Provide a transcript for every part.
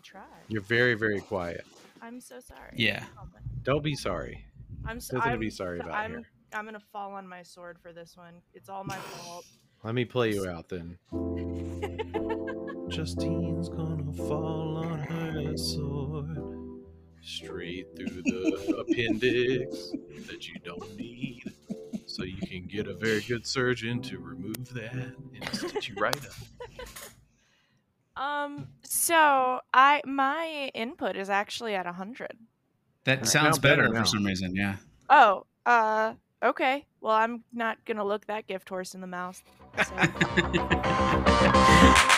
tried. You're very, very quiet. I'm so sorry. Yeah. Oh Don't be sorry. I'm so, Nothing to I'm, be sorry about I'm, here. I'm gonna fall on my sword for this one. It's all my fault. Let me play you out then. Justine's gonna fall on her sword straight through the appendix that you don't need. So you can get a very good surgeon to remove that and stitch you right up. Um. So I my input is actually at hundred. That Right. sounds Now better better for some reason. Yeah. Oh. Uh. Okay. Well, I'm not gonna look that gift horse in the mouth. So.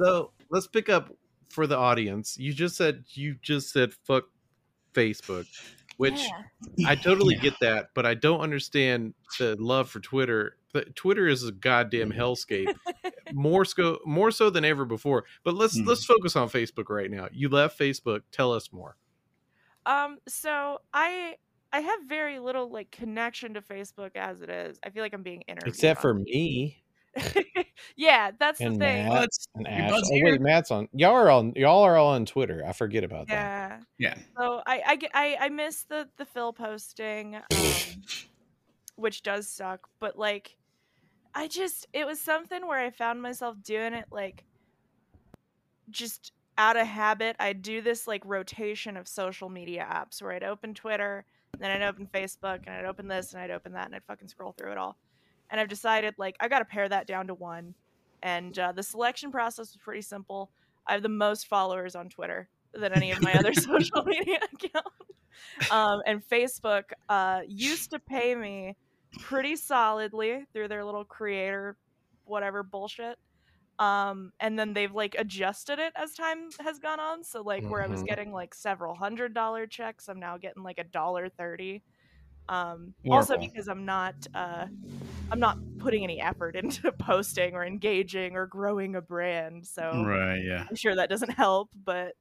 So let's pick up for the audience. You just said you just said fuck Facebook, which Yeah. I totally Yeah. get that, but I don't understand the love for Twitter. But Twitter is a goddamn hellscape, more so more so than ever before. But let's Hmm. let's focus on Facebook right now. You left Facebook. Tell us more. Um, so I I have very little like connection to Facebook as it is. I feel like I'm being interviewed. Except for me yeah, that's the and thing. Matt Well, and Ash. Oh wait, Matt's on. Y'all are on. Y'all are all on Twitter. I forget about that. Yeah. Yeah. So I I get- I, I miss the the Phil posting, um, which does suck. But like, I just it was something where I found myself doing it like just out of habit. I'd do this like rotation of social media apps where I'd open Twitter, then I'd open Facebook, and I'd open this and I'd open that, and I'd fucking scroll through it all. And I've decided like I got to pare that down to one. And uh, the selection process was pretty simple. I have the most followers on Twitter than any of my other social media accounts. Um, and Facebook uh, used to pay me pretty solidly through their little creator, whatever bullshit. Um, and then they've like adjusted it as time has gone on. So like where I was Mhm. getting like several hundred dollar checks, I'm now getting like a dollar thirty. Um, also because I'm not uh, I'm not putting any effort into posting or engaging or growing a brand. So Right. Yeah. I'm sure that doesn't help, but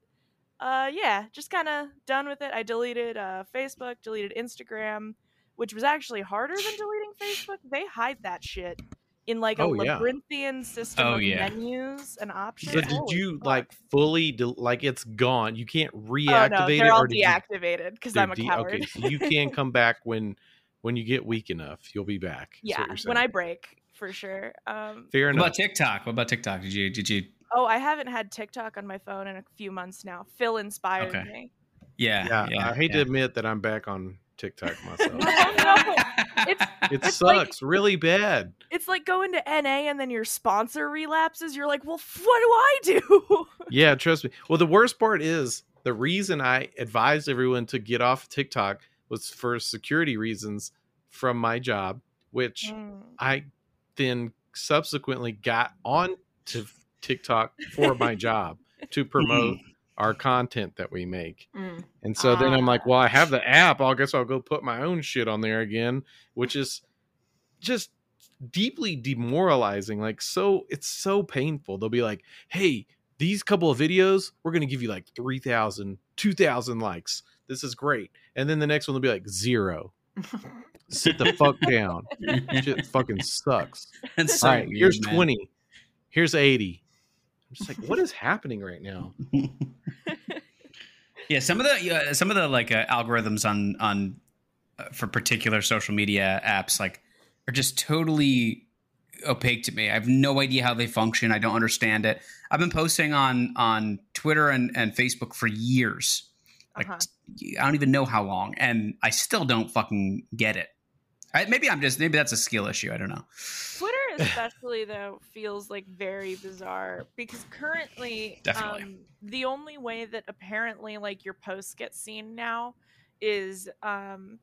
uh, yeah, just kind of done with it. I deleted uh, Facebook, deleted Instagram, which was actually harder than deleting Facebook. They hide that shit in like a Oh, yeah. labyrinthian system Oh, of yeah. menus and options. So did you fuck. like fully del- like it's gone? You can't Oh reactivate no, it, they're all or did you- deactivated because they're I'm a de- coward. Okay, so you can come back when when you get weak enough. You'll be back. yeah, when I break for sure. Um, fair What about TikTok? What about TikTok? Did you did you? oh, I haven't had TikTok on my phone in a few months now. Phil inspired Okay. me. Yeah. yeah, I hate to admit that I'm back on TikTok myself. No, no, It's- it It's like- sucks really bad. It's like going to NA and then your sponsor relapses. You're like, well, what do I do? Yeah, trust me. Well, the worst part is the reason I advised everyone to get off TikTok was for security reasons from my job, which Mm. I then subsequently got on to TikTok for my job to promote our content that we make. Mm. And so then I'm like, well, I have the app. I guess I'll go put my own shit on there again, which is just deeply demoralizing. Like, so it's so painful. They'll be like, hey, these couple of videos, we're going to give you like 3,000, 2,000 likes. This is great. And then the next one will be like zero. Sit the fuck down. Shit fucking sucks. It's so All right, weird, here's man. 20. Here's 80. I'm just like, what is happening right now? Yeah, some of the uh, some of the like uh, algorithms on on uh, for particular social media apps like are just totally opaque to me. I have no idea how they function. I don't understand it. I've been posting on on Twitter and and Facebook for years. Like Uh-huh. I don't even know how long, and I still don't fucking get it. I, maybe I'm just maybe that's a skill issue. I don't know. Twitter, especially though, feels like very bizarre because currently, Definitely. um, the only way that apparently like your posts get seen now is um,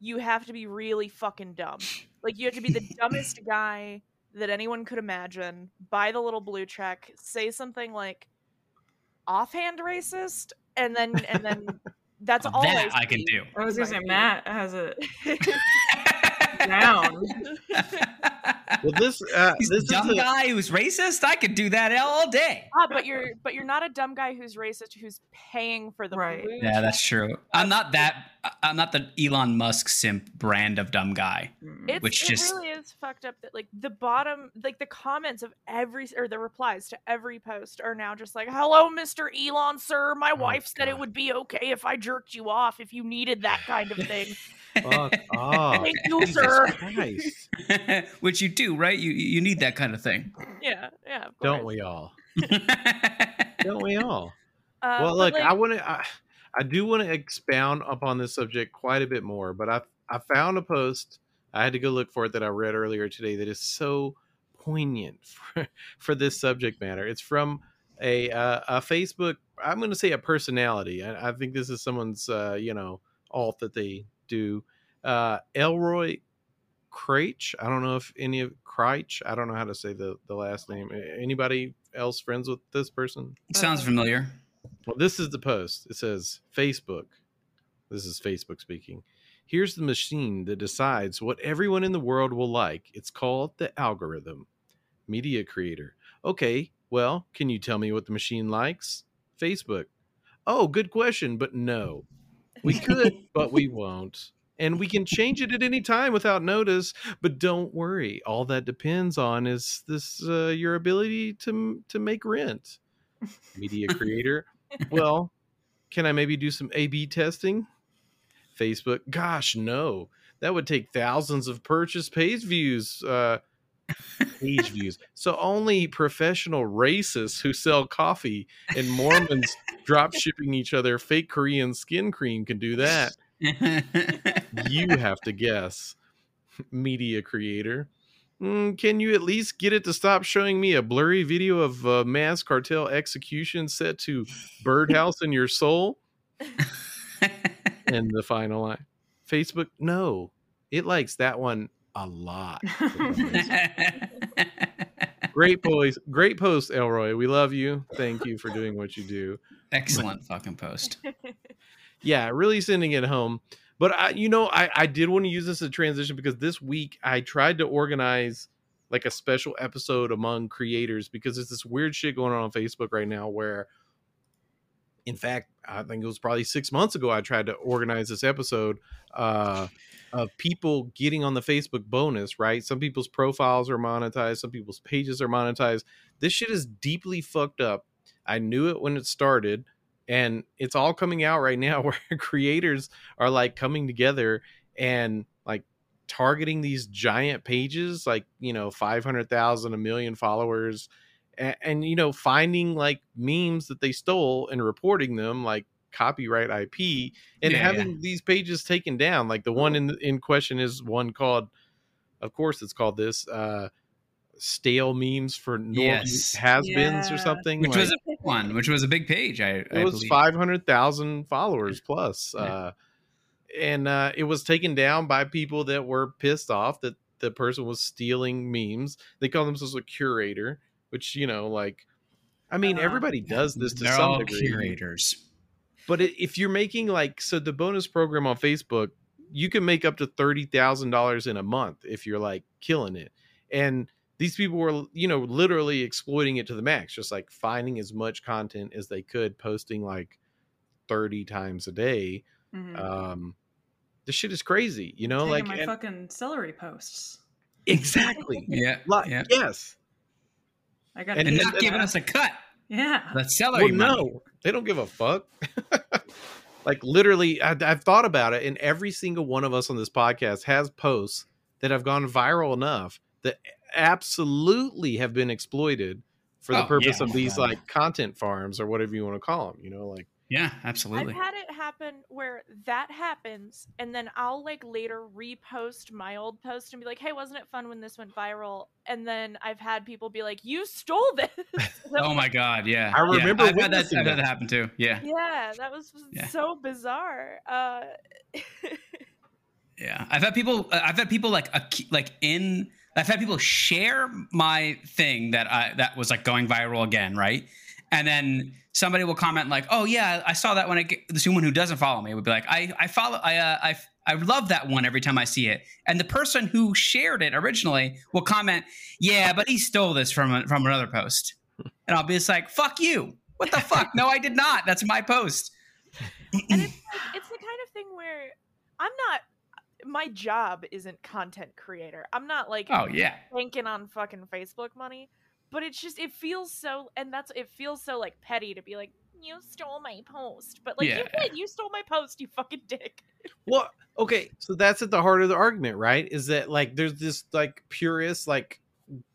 you have to be really fucking dumb. Like you have to be the dumbest guy that anyone could imagine. Buy the little blue check, say something like offhand racist, and then and then that's all that I, I can do. I was gonna say Matt has it down. Well, this uh, He's this a dumb is a, guy who's racist. I could do that all day. Ah, but you're but you're not a dumb guy who's racist who's paying for the Right. blue Yeah, that's true. I'm not that. I'm not the Elon Musk simp brand of dumb guy. Mm. It's, which it just- really is fucked up that like the bottom like the comments of every or the replies to every post are now just like hello mr elon sir my Oh, wife said it would be okay if i jerked you off if you needed that kind of thing fuck off. thank you sir Christ. Which you do, right? You you need that kind of thing. yeah yeah of Don't we all? Don't we all? uh, well, look, like, I want to. I, I do want to expound upon this subject quite a bit more, but I I found a post. I had to go look for it that I read earlier today that is so poignant for, for this subject matter. It's from a uh, a Facebook. I'm going to say a personality. I, I think this is someone's uh, you know alt that they do. Uh, Elroy Craich. I don't know if any of Craich. I don't know how to say the the last name. Anybody else friends with this person? Sounds familiar. Well, this is the post. It says Facebook. This is Facebook speaking. Here's the machine that decides what everyone in the world will like. It's called the algorithm. Media creator. Okay, well, can you tell me what the machine likes? Facebook. Oh, good question, but no. We could, but we won't. And we can change it at any time without notice, but don't worry. All that depends on is this uh, your ability to to make rent. Media creator. Well, can I maybe do some A B testing? Facebook. Gosh, no. That would take thousands of purchase page views. Uh, page views. So only professional racists who sell coffee and Mormons drop shipping each other fake Korean skin cream can do that. You have to guess. Media creator. Mm, can you at least get it to stop showing me a blurry video of uh, mass cartel execution set to Birdhouse in Your Soul? And the final line Facebook, no, it likes that one a lot. Great post, great post, Elroy. We love you. Thank you for doing what you do. Excellent fucking post. yeah really sending it home but i you know i i did want to use this as a transition because this week i tried to organize like a special episode among creators because there's this weird shit going on on facebook right now where in fact i think it was probably six months ago i tried to organize this episode uh of people getting on the facebook bonus right? Some people's profiles are monetized some people's pages are monetized. This shit is deeply fucked up. I knew it when it started and it's all coming out right now where creators are like coming together and like targeting these giant pages like you know 500,000 a million followers and, and you know finding like memes that they stole and reporting them like copyright IP and Yeah, having these pages taken down like the one in in question is one called of course it's called this uh stale memes for Yes. has-beens or something Which like- was a big one, which was a big page. I, I it was 500,000 followers plus. Yeah. Uh, and uh, it was taken down by people that were pissed off that the person was stealing memes. They call themselves a curator, which, you know, like, I mean, Uh, everybody does this to They're some all degree. curators. But if you're making like, so the bonus program on Facebook, you can make up to $30,000 in a month if you're like killing it. And these people were, you know, literally exploiting it to the max, just like finding as much content as they could, posting like 30 times a day. Mhm. Um, this shit is crazy, you know, Taking like my and- fucking celery posts. exactly. Yeah. Like, yeah. Yes. I got And And it's- not giving us a cut. yeah. The celery well, money. no, they don't give a fuck. like literally, I, I've thought about it, and every single one of us on this podcast has posts that have gone viral enough that absolutely have been exploited for the Oh, purpose yeah. of these like content farms or whatever you want to call them. You know, like Yeah, absolutely. I've had it happen where that happens, and then I'll like later repost my old post and be like, "Hey, wasn't it fun when this went viral?" And then I've had people be like, "You stole this." Oh my god, yeah. I Yeah, remember I've had that. witnessing I've had that. that happen too. Yeah, Yeah, that was Yeah. so bizarre. Uh, yeah. I've had people. uh, I've had people like ac- like in. I've had people share my thing that I that was like going viral again, right? And then somebody will comment like, "Oh yeah, I saw that when I get the someone who doesn't follow me would be like, I I follow I uh, I I love that one every time I see it. And the person who shared it originally will comment, "Yeah, but he stole this from a, from another post," and I'll be just like, "Fuck you! What the fuck? No, I did not. That's my post." and it's like, it's the kind of thing where I'm not. My job isn't content creator. I'm not like oh yeah, banking on fucking Facebook money. But it's just it feels so, and that's it feels so like petty to be like, you stole my post. But like, Yeah. you did. You stole my post. You fucking dick. Well, okay, so that's at the heart of the argument, right? Is that like there's this like purist, like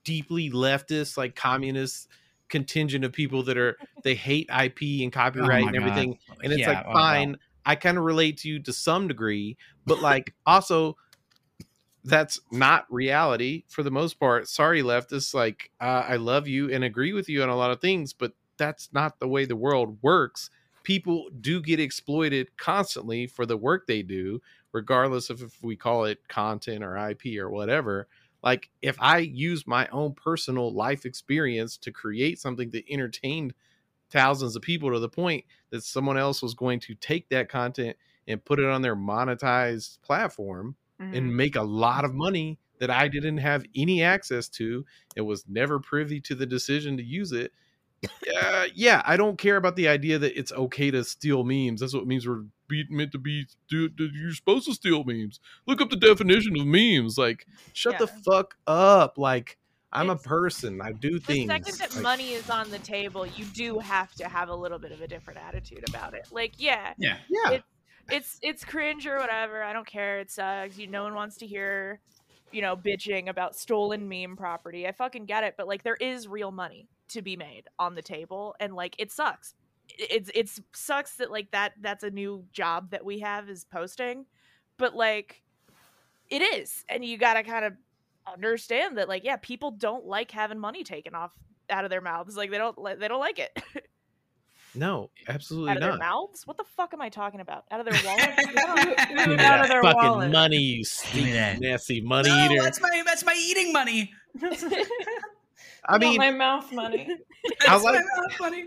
deeply leftist, like communist contingent of people that are they hate IP and copyright Oh and everything, God. and it's Yeah, like oh, wow. fine. I kind of relate to you to some degree, but like also that's not reality for the most part. Sorry, leftists. Like uh, I love you and agree with you on a lot of things, but that's not the way the world works. People do get exploited constantly for the work they do, regardless of if we call it content or IP or whatever. Like if I use my own personal life experience to create something that entertained thousands of people to the point that someone else was going to take that content and put it on their monetized platform Mhm. and make a lot of money that I didn't have any access to and was never privy to the decision to use it. Uh, yeah, I don't care about the idea that it's okay to steal memes. That's what memes were be, meant to be. Dude, you're supposed to steal memes. Look up the definition of memes. Like, shut the fuck up. Like, I'm It's- a person. I do The things. second that Like, money is on the table, you do have to have a little bit of a different attitude about it. Like, yeah, Yeah. yeah, it- it's it's cringe or whatever. I don't care. It sucks. You no one wants to hear, you know, bitching about stolen meme property. I fucking get it, but like there is real money to be made on the table, and like it sucks. It's it's sucks that like that that's a new job that we have is posting, but like it is, and you gotta kind of understand that like yeah, people don't like having money taken off out of their mouths. Like they don't they don't like it no, absolutely out of their not. mouths. What the fuck am I talking about? Out of their wallets? Food Give me out that of their fucking wallet. money, you me stinky, that. nasty money No, eater. that's my that's my eating money. I mean, my mouth money. I like- my mouth money.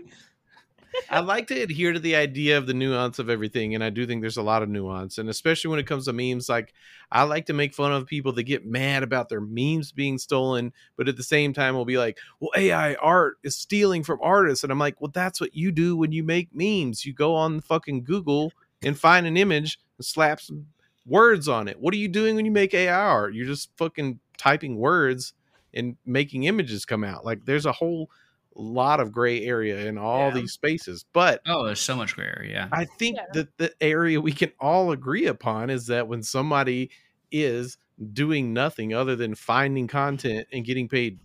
I like to adhere to the idea of the nuance of everything, and I do think there's a lot of nuance, and especially when it comes to memes. Like, I like to make fun of people that get mad about their memes being stolen, but at the same time, we'll be like, "Well, AI art is stealing from artists," and I'm like, "Well, that's what you do when you make memes. You go on fucking Google and find an image and slap some words on it. What are you doing when you make AI art? You're just fucking typing words and making images come out. Like, there's a whole lot of gray area in all Yeah. these spaces, but Oh, there's so much gray area. I think Yeah. that the area we can all agree upon is that when somebody is doing nothing other than finding content and getting paid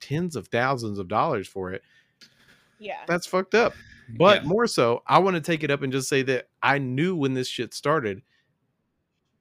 tens of thousands of dollars for it, yeah. that's fucked up. But Yeah. more so, I want to take it up and just say that I knew when this shit started,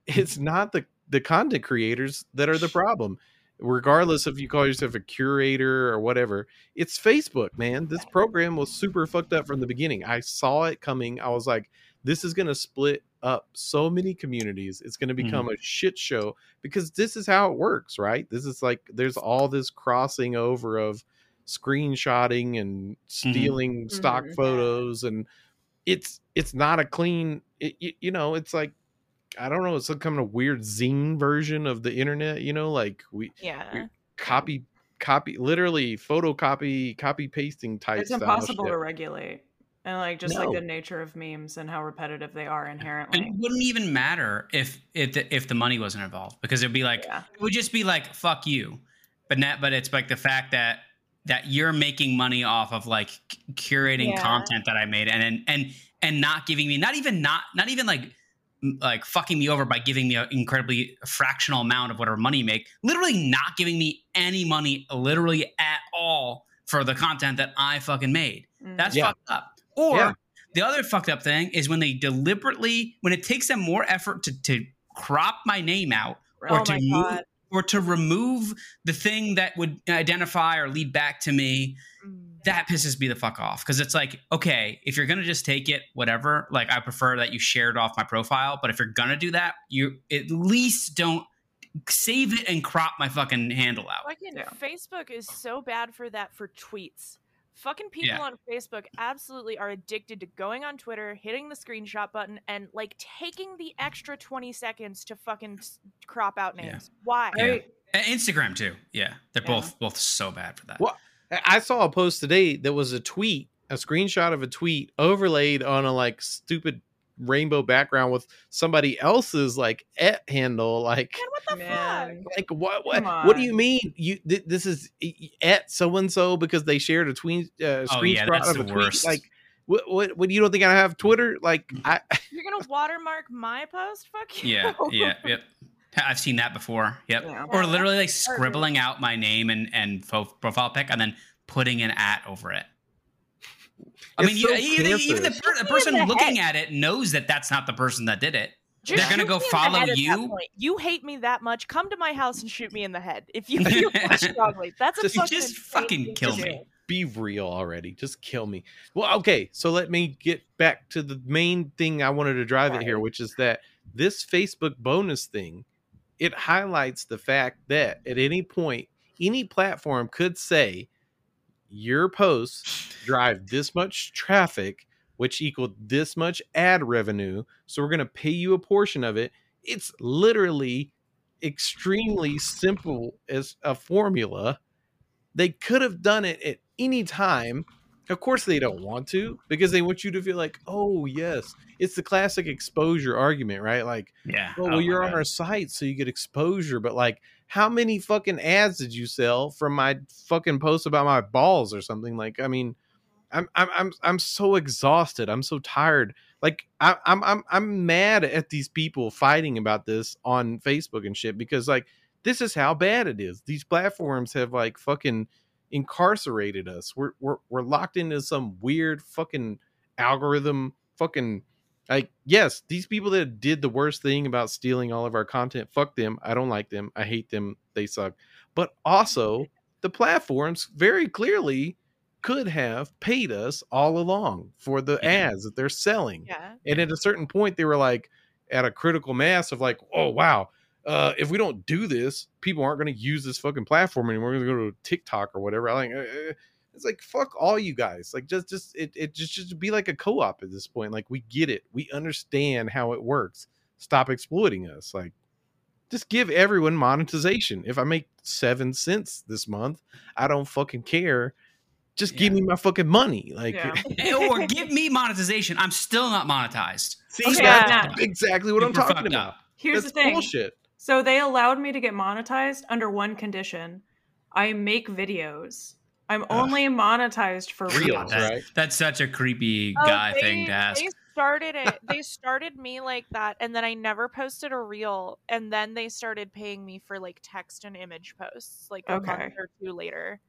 it's not the the content creators that are the problem. Regardless if you call yourself a curator or whatever, it's Facebook, man. This program was super fucked up from the beginning. I saw it coming. I was like, this is going to split up so many communities. It's going to become a shit show because this is how it works, right? This is like there's all this crossing over of screenshotting and stealing stock Mhm. photos and it's it's not a clean it, you, you know it's like i don't know it's some kind of weird zine version of the internet you know like we Yeah. copy copy literally photocopy copy pasting type It's impossible shit. to regulate. And like just No. like the nature of memes and how repetitive they are And inherently. it wouldn't even matter if if the, if the money wasn't involved because it'd be like Yeah. it would just be like fuck you, but not but it's like the fact that that you're making money off of like curating Yeah. content that I made and and and and not giving me not even not not even like m- like fucking me over by giving me an incredibly fractional amount of whatever money you make literally not giving me any money literally at all for the content that I fucking made Mm. that's Yeah. fucked up. Or Yeah. the other fucked up thing is when they deliberately, when it takes them more effort to, to crop my name out or oh to move, or to remove the thing that would identify or lead back to me, Mm. That pisses me the fuck off. Because it's like, okay, if you're gonna just take it, whatever. Like I prefer that you shared off my profile, but if you're gonna do that, you at least don't save it and crop my fucking handle out. Fucking Yeah. Facebook is so bad for that for tweets. Fucking people Yeah. on Facebook absolutely are addicted to going on Twitter, hitting the screenshot button, and like taking the extra 20 seconds to fucking crop out Yeah. names. Why? Yeah. I- Uh, Instagram too. Yeah, they're Yeah. both both so bad for that. Well, I I saw a post today that was a tweet, a screenshot of a tweet overlaid on a like stupid rainbow background with somebody else's like et handle like Man, what the Man. fuck? like what what what do you mean you th- this is at so and so because they shared a tweet uh, Oh, screenshot yeah, that's of the a tweet worst. like what, what what you don't think I have Twitter like I You're gonna watermark my post? Fuck you. Yeah, yeah, yep. I've seen that before. Yep. Yeah. Or literally like scribbling out my name and and fo- profile pic and then putting an at over it. I It's mean, so you, even, even the, per- the person the looking at it knows that that's not the person that did it. Just They're gonna go me in the follow head at that you? You hate me that much. Come to my house and shoot me in the head if you feel strongly. That's a Just- fucking just fucking kill me. be real already. Just kill me. Well, okay, so let me get back to the main thing I wanted to drive it here, which is that this Facebook bonus thing, it highlights the fact that at any point, any platform could say your posts drive this much traffic, which equaled this much ad revenue. So we're gonna pay you a portion of it. It's literally extremely simple as a formula they could have done it at any time. Of course, they don't want to because they want you to feel like, oh, yes. It's the classic exposure argument, right? Like, Yeah. oh, oh well, my you're on God. our site, so you get exposure. But, like, how many fucking ads did you sell from my fucking post about my balls or something? Like, I mean, I'm I'm I'm I'm so exhausted. I'm so tired. Like I, I'm I'm I'm mad at these people fighting about this on Facebook and shit because like this is how bad it is. These platforms have like fucking incarcerated us. We're we're we're locked into some weird fucking algorithm. Fucking like yes, these people that did the worst thing about stealing all of our content. Fuck them. I don't like them. I hate them. They suck. But also the platforms very clearly could have paid us all along for the ads that they're selling. Yeah. And at a certain point, they were like at a critical mass of like, oh wow, uh, if we don't do this, people aren't going to use this fucking platform anymore. We're going to go to TikTok or whatever. I like, uh, uh, it's like fuck all you guys. Like just just it it just just be like a co-op at this point. Like we get it, we understand how it works. Stop exploiting us. Like just give everyone monetization. If I make seven cents this month, I don't fucking care. Just give me my fucking money. Like Yeah. or give me monetization. I'm still not monetized. see, Okay, that's now- exactly what I'm talking about. up. Here's That's the thing. bullshit. So they allowed me to get monetized under one condition. I make videos. I'm only monetized for Reels, reels. That's, right? that's such a creepy Oh, guy they- thing to ask. They started it. They started me like that, and then I never posted a reel. And then they started paying me for like text and image posts, like a Okay. month or two later.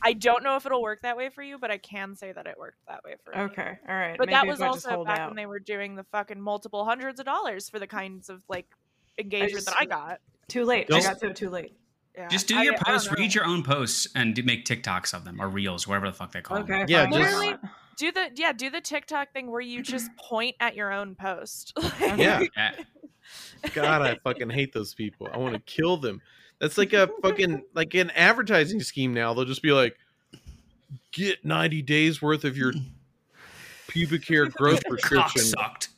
I don't know if it'll work that way for you, but I can say that it worked that way for me. Okay, all right. But Maybe that was also back out. when they were doing the fucking multiple hundreds of dollars for the kinds of like engagement that I got. Too late. Don't- I got so too late. Yeah. Just do your I posts, know. read your own posts, and do, make TikToks of them or reels, whatever the fuck they call Okay. them. Yeah, just- Literally- do the yeah do the TikTok thing where you just point at your own post. Yeah. Yeah. God, I fucking hate those people. I want to kill them. That's like a fucking like an advertising scheme now. They'll just be like, get 90 days worth of your pubic hair growth Cock prescription. sucked.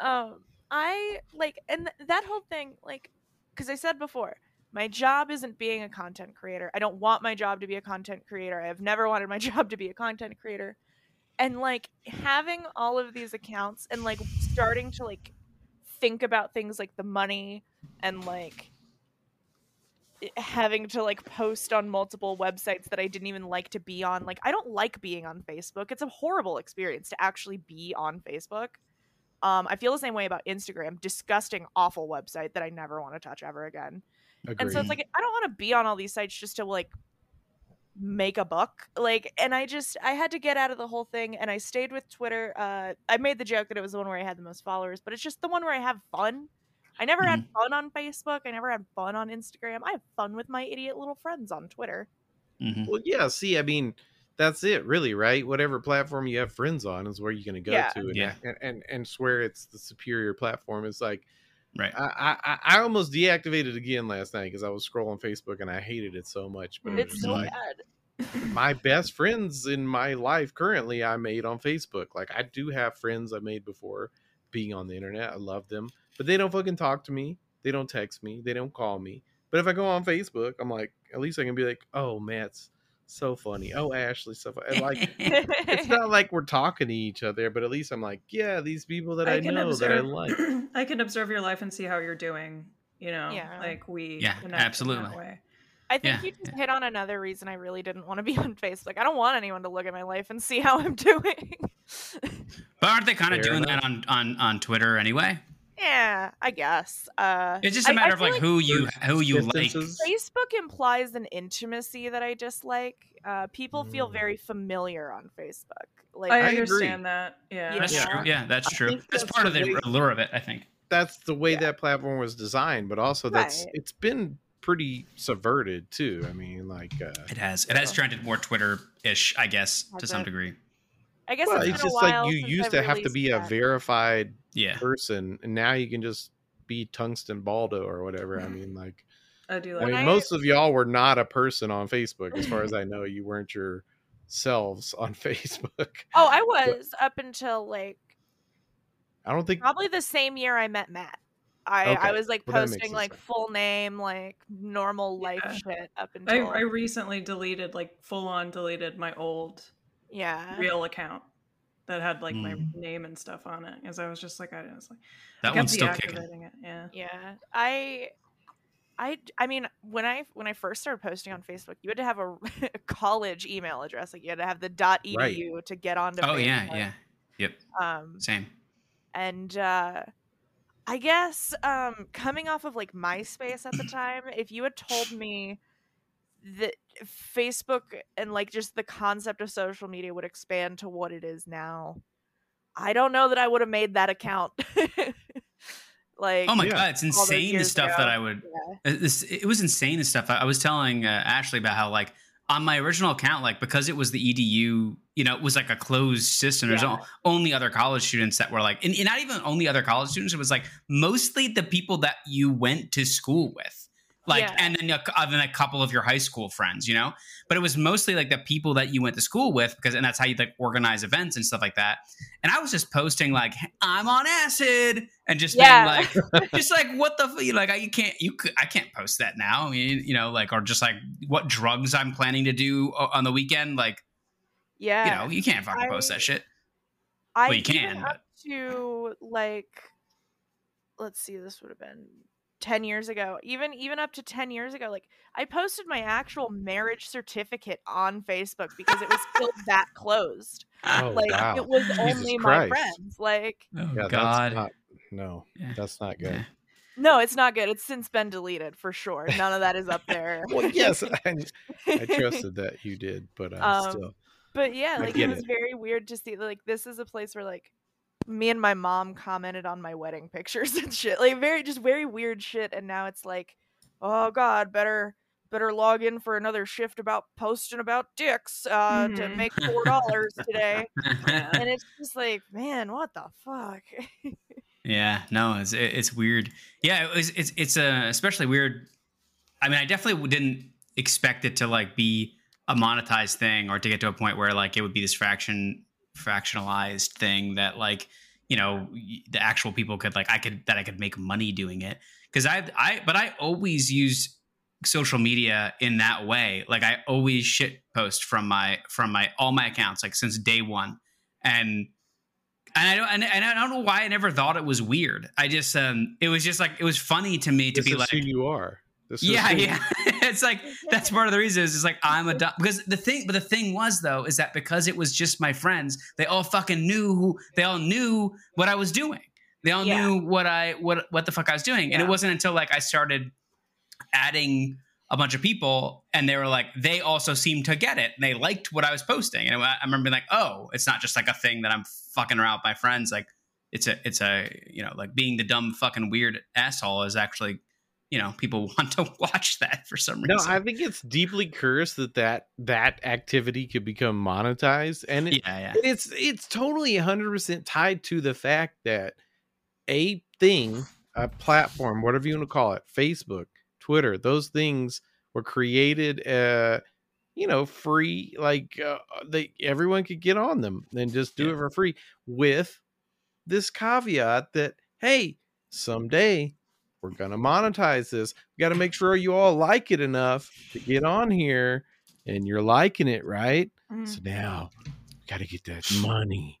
um i like and th- that whole thing like because i said before my job isn't being a content creator i don't want my job to be a content creator i have never wanted my job to be a content creator and like having all of these accounts and like starting to like think about things like the money and like having to like post on multiple websites that I didn't even like to be on. Like I don't like being on Facebook. It's a horrible experience to actually be on Facebook. Um, I feel the same way about Instagram. Disgusting, awful website that I never want to touch ever again. And so it's like I don't want to be on all these sites just to like make a buck. Like, and I just I had to get out of the whole thing, and I stayed with Twitter. Uh, I made the joke that it was the one where I had the most followers, but it's just the one where I have fun. I never had fun on Facebook. I never had fun on Instagram. I have fun with my idiot little friends on Twitter. Mhm. Well, yeah. See, I mean, that's it, really, right? Whatever platform you have friends on is where you're going to go Yeah. to, and, Yeah. and and and swear it's the superior platform. It's like Right. I I, I- I almost deactivated again last night because I was scrolling Facebook and I hated it so much. But It's just so like, bad. my best friends in my life currently I made on Facebook. Like I do have friends I made before being on the internet. I love them, but they don't fucking talk to me. They don't text me. They don't call me. But if I go on Facebook, I'm like, at least I can be like, oh, Matt's so funny. Oh, Ashley, so funny. And, Like it's not like we're talking to each other, but at least I'm like, yeah, these people that I, can know that I like. I can observe your life and see how you're doing. You know, Yeah. like we Yeah, connect in that absolutely. way. I think Yeah, you just yeah. hit on another reason I really didn't want to be on Facebook. I don't want anyone to look at my life and see how I'm doing. But aren't they kind of Fair doing enough. that on, on on Twitter anyway? Yeah, I guess. Uh, It's just a matter of feel like who you who you like. Facebook implies an intimacy that I dislike. Uh, people feel Mm. very familiar on Facebook. Like, I, I agree. understand that. Yeah. That's Yeah. true. Yeah, that's true. That's that's part of the the way- allure of it, I think. That's the way Yeah. that platform was designed, but also that's Right. it's been pretty subverted too. I mean, like uh, It has. It has So- trended more Twitter-ish, I guess, to Has some it? degree. I guess well, it's, it's been a just like you used I've to have to released be a verified Yeah. person, and now you can just be tungsten baldo or whatever. I mean, like, I do I like mean, I- most of y'all were not a person on Facebook, as far as I know. You weren't yourselves on Facebook. Oh, I was up until like I don't think. probably the same year I met Matt. I, I was like Well, posting like then. full name, like normal life Yeah. shit up I, until I recently deleted like full on deleted my old yeah. real account that had like my Mm. name and stuff on it because I was just like I was like That I kept one's still kicking. deactivating it. Yeah. Yeah, I, I, I mean, when I when I first started posting on Facebook, you had to have a, a college email address. Like you had to have the .edu Right. to get onto. Oh yeah, yeah. Yep. Um, Same. and uh, I guess um, coming off of like MySpace at the time, if you had told me that Facebook and like just the concept of social media would expand to what it is now, I don't know that I would have made that account. like, Oh my Yeah. god, it's insane the stuff ago. that I would yeah. Uh, This, it was insane the stuff. I, I was telling uh, Ashley about how like on my original account, like because it was the EDU, you know, it was like a closed system. There's Yeah. o- only other college students that were like, and, and not even only other college students. It was like mostly the people that you went to school with. Like Yeah. and then a, and uh, then a couple of your high school friends, you know, but it was mostly like the people that you went to school with because and that's how you like organize events and stuff like that. And I was just posting like I'm on acid and just Yeah. being like, just like what the f- you like I, you can't you could I can't post that now I mean, you know like or just like what drugs I'm planning to do on the weekend like Yeah. you know you can't fucking post that shit I well, you can, up to like let's see, this would have been ten years ago. Even even up to ten years ago, like I posted my actual marriage certificate on Facebook because it was still that closed. Oh like wow! it was Jesus only my friends. Like oh Yeah, god that's not. No, Yeah. that's not good. Yeah. no, it's not good. It's since been deleted for sure. None of that is up there. Well, yes, I, I trusted that you did, but uh, Um, still, But yeah, I like it was it. very weird to see like this is a place where like me and my mom commented on my wedding pictures and shit. Like very just very weird shit and now it's like, "Oh god, better better log in for another shift about posting about dicks uh to Mhm. make $4 today." And it's just like, "Man, what the fuck?" Yeah, no, it's it's weird. Yeah, it was, it's it's uh, especially weird. I mean, I definitely didn't expect it to like be a monetized thing or to get to a point where like it would be this fraction fractionalized thing that like you know the actual people could like I could that I could make money doing it because I I but I always use social media in that way. Like I always shit post from my from my all my accounts like since day one and and I don't and, and I don't know why I never thought it was weird. I just um it was just like it was funny to me to this be like who you are. This yeah who- yeah. It's like that's part of the reason is it's like I'm a du- because the thing but the thing was though is that because it was just my friends they all fucking knew who they all knew what I was doing. They all Yeah. knew what I what what the fuck I was doing. And it wasn't until like I started adding a bunch of people and they were like they also seemed to get it and they liked what I was posting. And I I remember being like oh it's not just like a thing that I'm fucking around with my friends. Like it's a it's a you know like being the dumb fucking weird asshole is actually you know people want to watch that for some reason. No, I think it's deeply cursed that that that activity could become monetized, and it, yeah yeah it's it's totally 100 percent tied to the fact that a thing, a platform, whatever you want to call it, Facebook, Twitter, those things were created uh, you know, free like uh, they everyone could get on them and just do Yeah. it for free with this caveat that hey, someday we're going to monetize this. We got to make sure you all like it enough to get on here and you're liking it, right? Mm. So now got to get that money.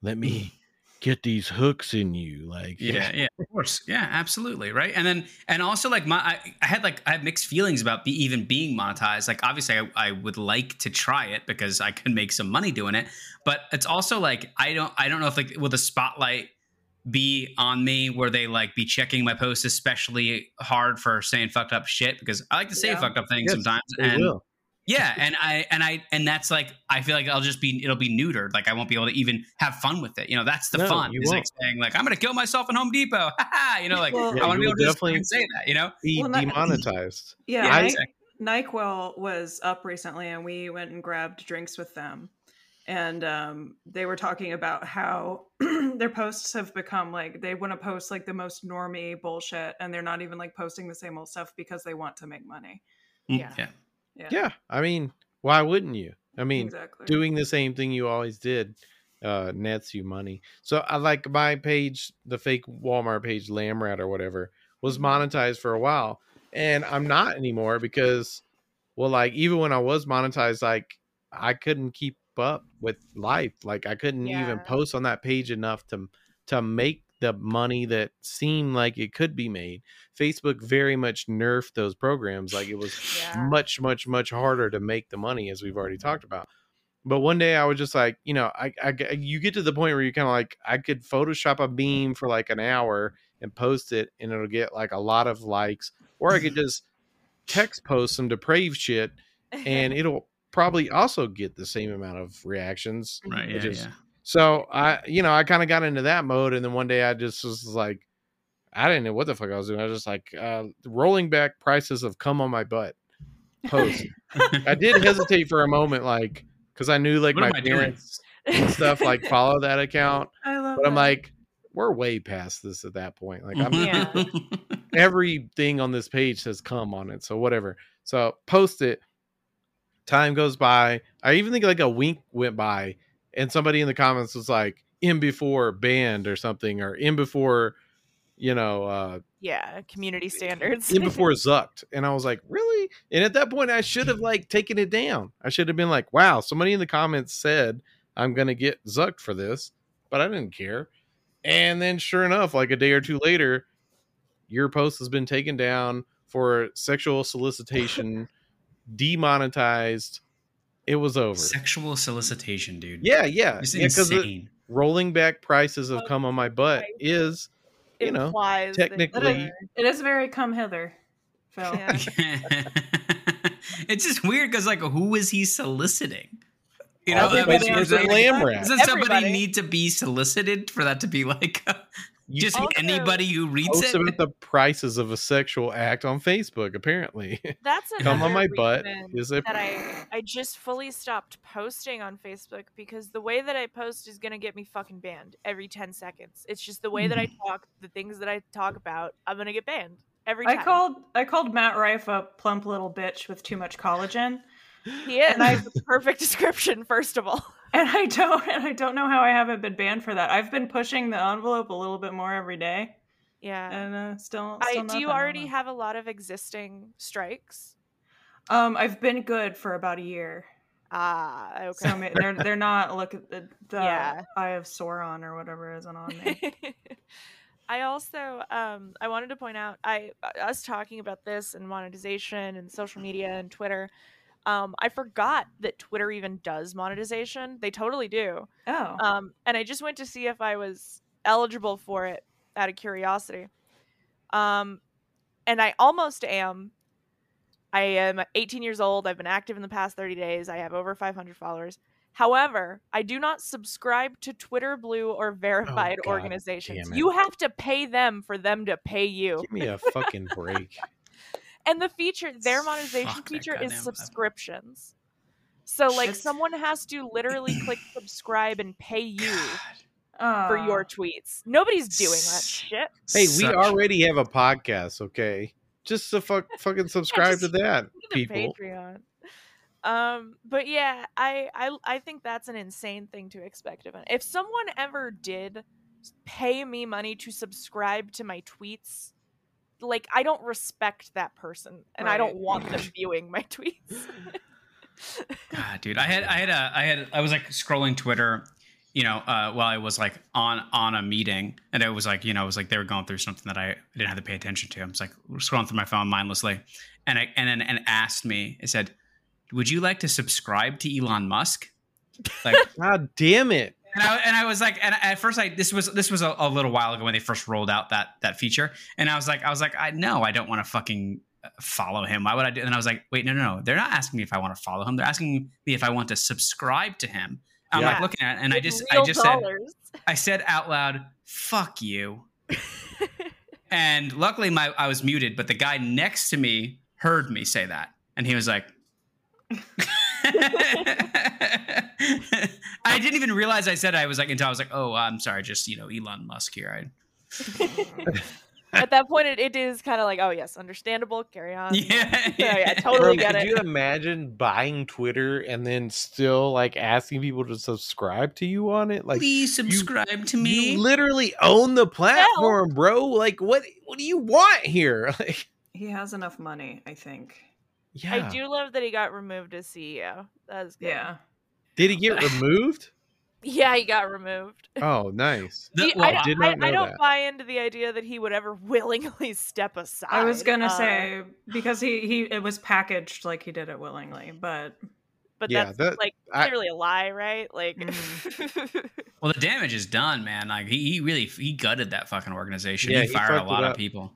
Let me get these hooks in you like yeah yeah of course yeah absolutely right and then and also like my i, I had like i had mixed feelings about be, even being monetized like obviously I, I would like to try it because i could make some money doing it but it's also like i don't i don't know if like will the spotlight be on me where they like be checking my posts especially hard for saying fucked up shit because i like to say Yeah. fucked up things Yes, sometimes they and will. yeah and i and i and that's like i feel like i'll just be it'll be neutered like i won't be able to even have fun with it you know that's the No, fun you is like won't. saying like i'm gonna kill myself in home depot you know like Well- i Yeah, want to you be able to just definitely- say that you know be Well, demonetized Yeah, Yeah, Ni- exactly. NyQuil was up recently, and we went and grabbed drinks with them. And um, they were talking about how their posts have become like they want to post like the most normie bullshit, and they're not even like posting the same old stuff because they want to make money. Yeah. yeah Yeah, yeah i mean why wouldn't you i mean exactly. doing the same thing you always did uh nets you money so i like my page the fake walmart page lamrat or whatever was Mm-hmm. monetized for a while and i'm not anymore because well like even when i was monetized like i couldn't keep up with life like i couldn't even post on that page enough to to make the money that seemed like it could be made. Facebook very much nerfed those programs like it was Yeah. much much much harder to make the money as we've already mm-hmm. talked about. But one day i was just like you know i, I you get to the point where you kind of like i could photoshop a beam for like an hour and post it and it'll get like a lot of likes or i could just text post some depraved shit and it'll probably also get the same amount of reactions right yeah, just- yeah. so I, you know, I kind of got into that mode, and then one day I just was like, I didn't know what the fuck I was doing. I was just like, uh, rolling back prices of come on my butt post. I did hesitate for a moment, like, because I knew like What my I doing? parents and stuff like follow that account, I love. but I'm like, we're way past this at that point. Like, I'm Yeah. everything on this page says come on it, so whatever. So post it. Time goes by. I even think like a week went by, and somebody in the comments was like, "In before banned" or something, or "In before," you know, uh, yeah, community standards. in before zucked and i was like really and at that point i should have like taken it down i should have been like wow somebody in the comments said i'm gonna get zucked for this but i didn't care and then sure enough like a day or two later your post has been taken down for sexual solicitation demonetized it was over sexual solicitation dude yeah yeah it's yeah, 'cause the insane rolling back prices of Oh, come on my butt is you know, Implies technically it is very come hither, Phil. Yeah. it's just weird because like who is he soliciting you know Everybody that- on it's a Facebook. lamb rat doesn't somebody Everybody. need to be solicited for that to be like You just Also- anybody who reads post it about the prices of a sexual act on Facebook. Apparently, That's come on my butt is a that I I just fully stopped posting on Facebook because the way that I post is gonna get me fucking banned every ten seconds. It's just the way that I talk, the things that I talk about, I'm gonna get banned every time. I called I called Matt Rife a plump little bitch with too much collagen, he is and I- the perfect description. First of all, and I don't and I don't know how I haven't been banned for that. I've been pushing the envelope a little bit more every day, yeah. and uh, still. I do you already have a lot of existing strikes? Um, I've been good for about a year, Ah, okay. so they're they're not look at the, the Yeah. Eye of Sauron or whatever isn't on me. I also um I wanted to point out I us talking about this and monetization and social media and Twitter. Um, I forgot that Twitter even does monetization. They totally do. Oh, Um, and I just went to see if I was eligible for it out of curiosity. Um, and I almost am. I am 18 years old. I've been active in the past 30 days. I have over 500 followers. However, I do not subscribe to Twitter Blue or verified God organizations. You have to pay them for them to pay you. give me a fucking break. And the feature, their monetization Fuck feature is goddamn web. subscriptions. So like someone has to literally click subscribe and pay you God. for Aw. your tweets. Nobody's doing that shit. Hey, we Such- already have a podcast, okay? Just to fuck, fucking subscribe to just- that, people. Patreon. Um, but yeah, I, I I think that's an insane thing to expect of it. If someone ever did pay me money to subscribe to my tweets, like I don't respect that person and I don't want them viewing my tweets. God, dude, I had, I had a, I had, I was like scrolling Twitter, you know, uh, while I was like on on a meeting, and it was like, you know, it was like they were going through something that I didn't have to pay attention to. I was like scrolling through my phone mindlessly, and I and then and asked me, it said, "Would you like to subscribe to Elon Musk?" Like, God damn it. And I, and I was like, and at first, I this was this was a, a little while ago when they first rolled out that that feature, and I was like, I was like, I no, I don't want to fucking uh, follow him. Why would I do? And I was like, wait, no, no, no. They're not asking me if I want to follow him. They're asking me if I want to subscribe to him. I'm like looking at it, and I just I just said. I said out loud, "Fuck you." and luckily, my I was muted, but the guy next to me heard me say that, and he was like. I didn't even realize I said it. I was like until I was like, "Oh, I'm sorry, just you know, Elon Musk here." I, At that point, it, it is kind of like, oh yes, understandable. Carry on. yeah, Yeah, yeah, totally Bro, get could it. you imagine buying Twitter and then still like asking people to subscribe to you on it? Like Please subscribe to me. you literally own the platform, bro. Like what what do you want here? Like He has enough money, I think. Yeah. I do love that he got removed as CEO. That's good. Yeah. Did he get removed? Yeah, he got removed. Oh, nice. The- He- well, I, I did I- not know I don't that. buy into the idea that he would ever willingly step aside. I was gonna uh, say because he he it was packaged like he did it willingly, but but Yeah, that's that- like I- clearly a lie, right? Like, Well, the damage is done, man. Like he, he really he gutted that fucking organization. Yeah, he he fired a lot of people.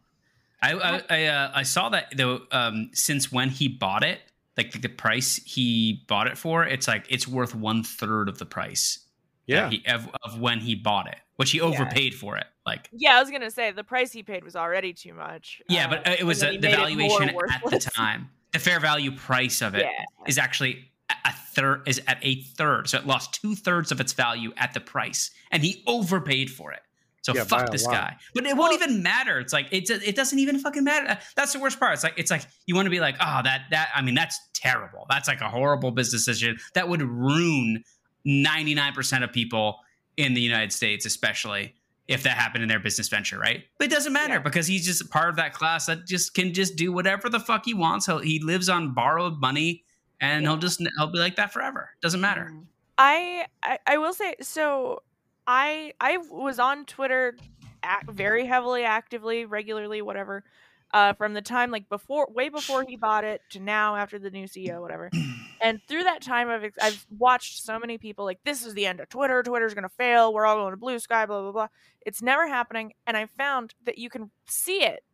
I I I, uh, I saw that though. Um, since when he bought it, like the, the price he bought it for, it's like it's worth one third of the price. Yeah. he, of, of when he bought it, which he overpaid for it. Like yeah, I was gonna say the price he paid was already too much. yeah, uh, but uh, it was a, the he made it more valuation at the time. The fair value price of it is Yeah. actually a- a third is at a third, so it lost two thirds of its value at the price, and he overpaid for it. So Yeah, fuck this lot. guy. But it won't even matter. It's like it's it doesn't even fucking matter. That's the worst part. It's like it's like you want to be like, oh, that that I mean, that's terrible. That's like a horrible business decision that would ruin ninety nine percent of people in the United States, especially if that happened in their business venture, right? But it doesn't matter Yeah. because he's just part of that class that just can just do whatever the fuck he wants. He'll, he lives on borrowed money, and he'll just he'll be like that forever. Doesn't matter. mm, I, I I will say so. I I was on Twitter act, very heavily, actively, regularly, whatever. Uh, from the time like before, way before he bought it to now after the new CEO, whatever. And through that time, I've I've watched so many people like this is the end of Twitter. Twitter's gonna fail. We're all going to Bluesky. Blah blah blah. It's never happening. And I found that you can see it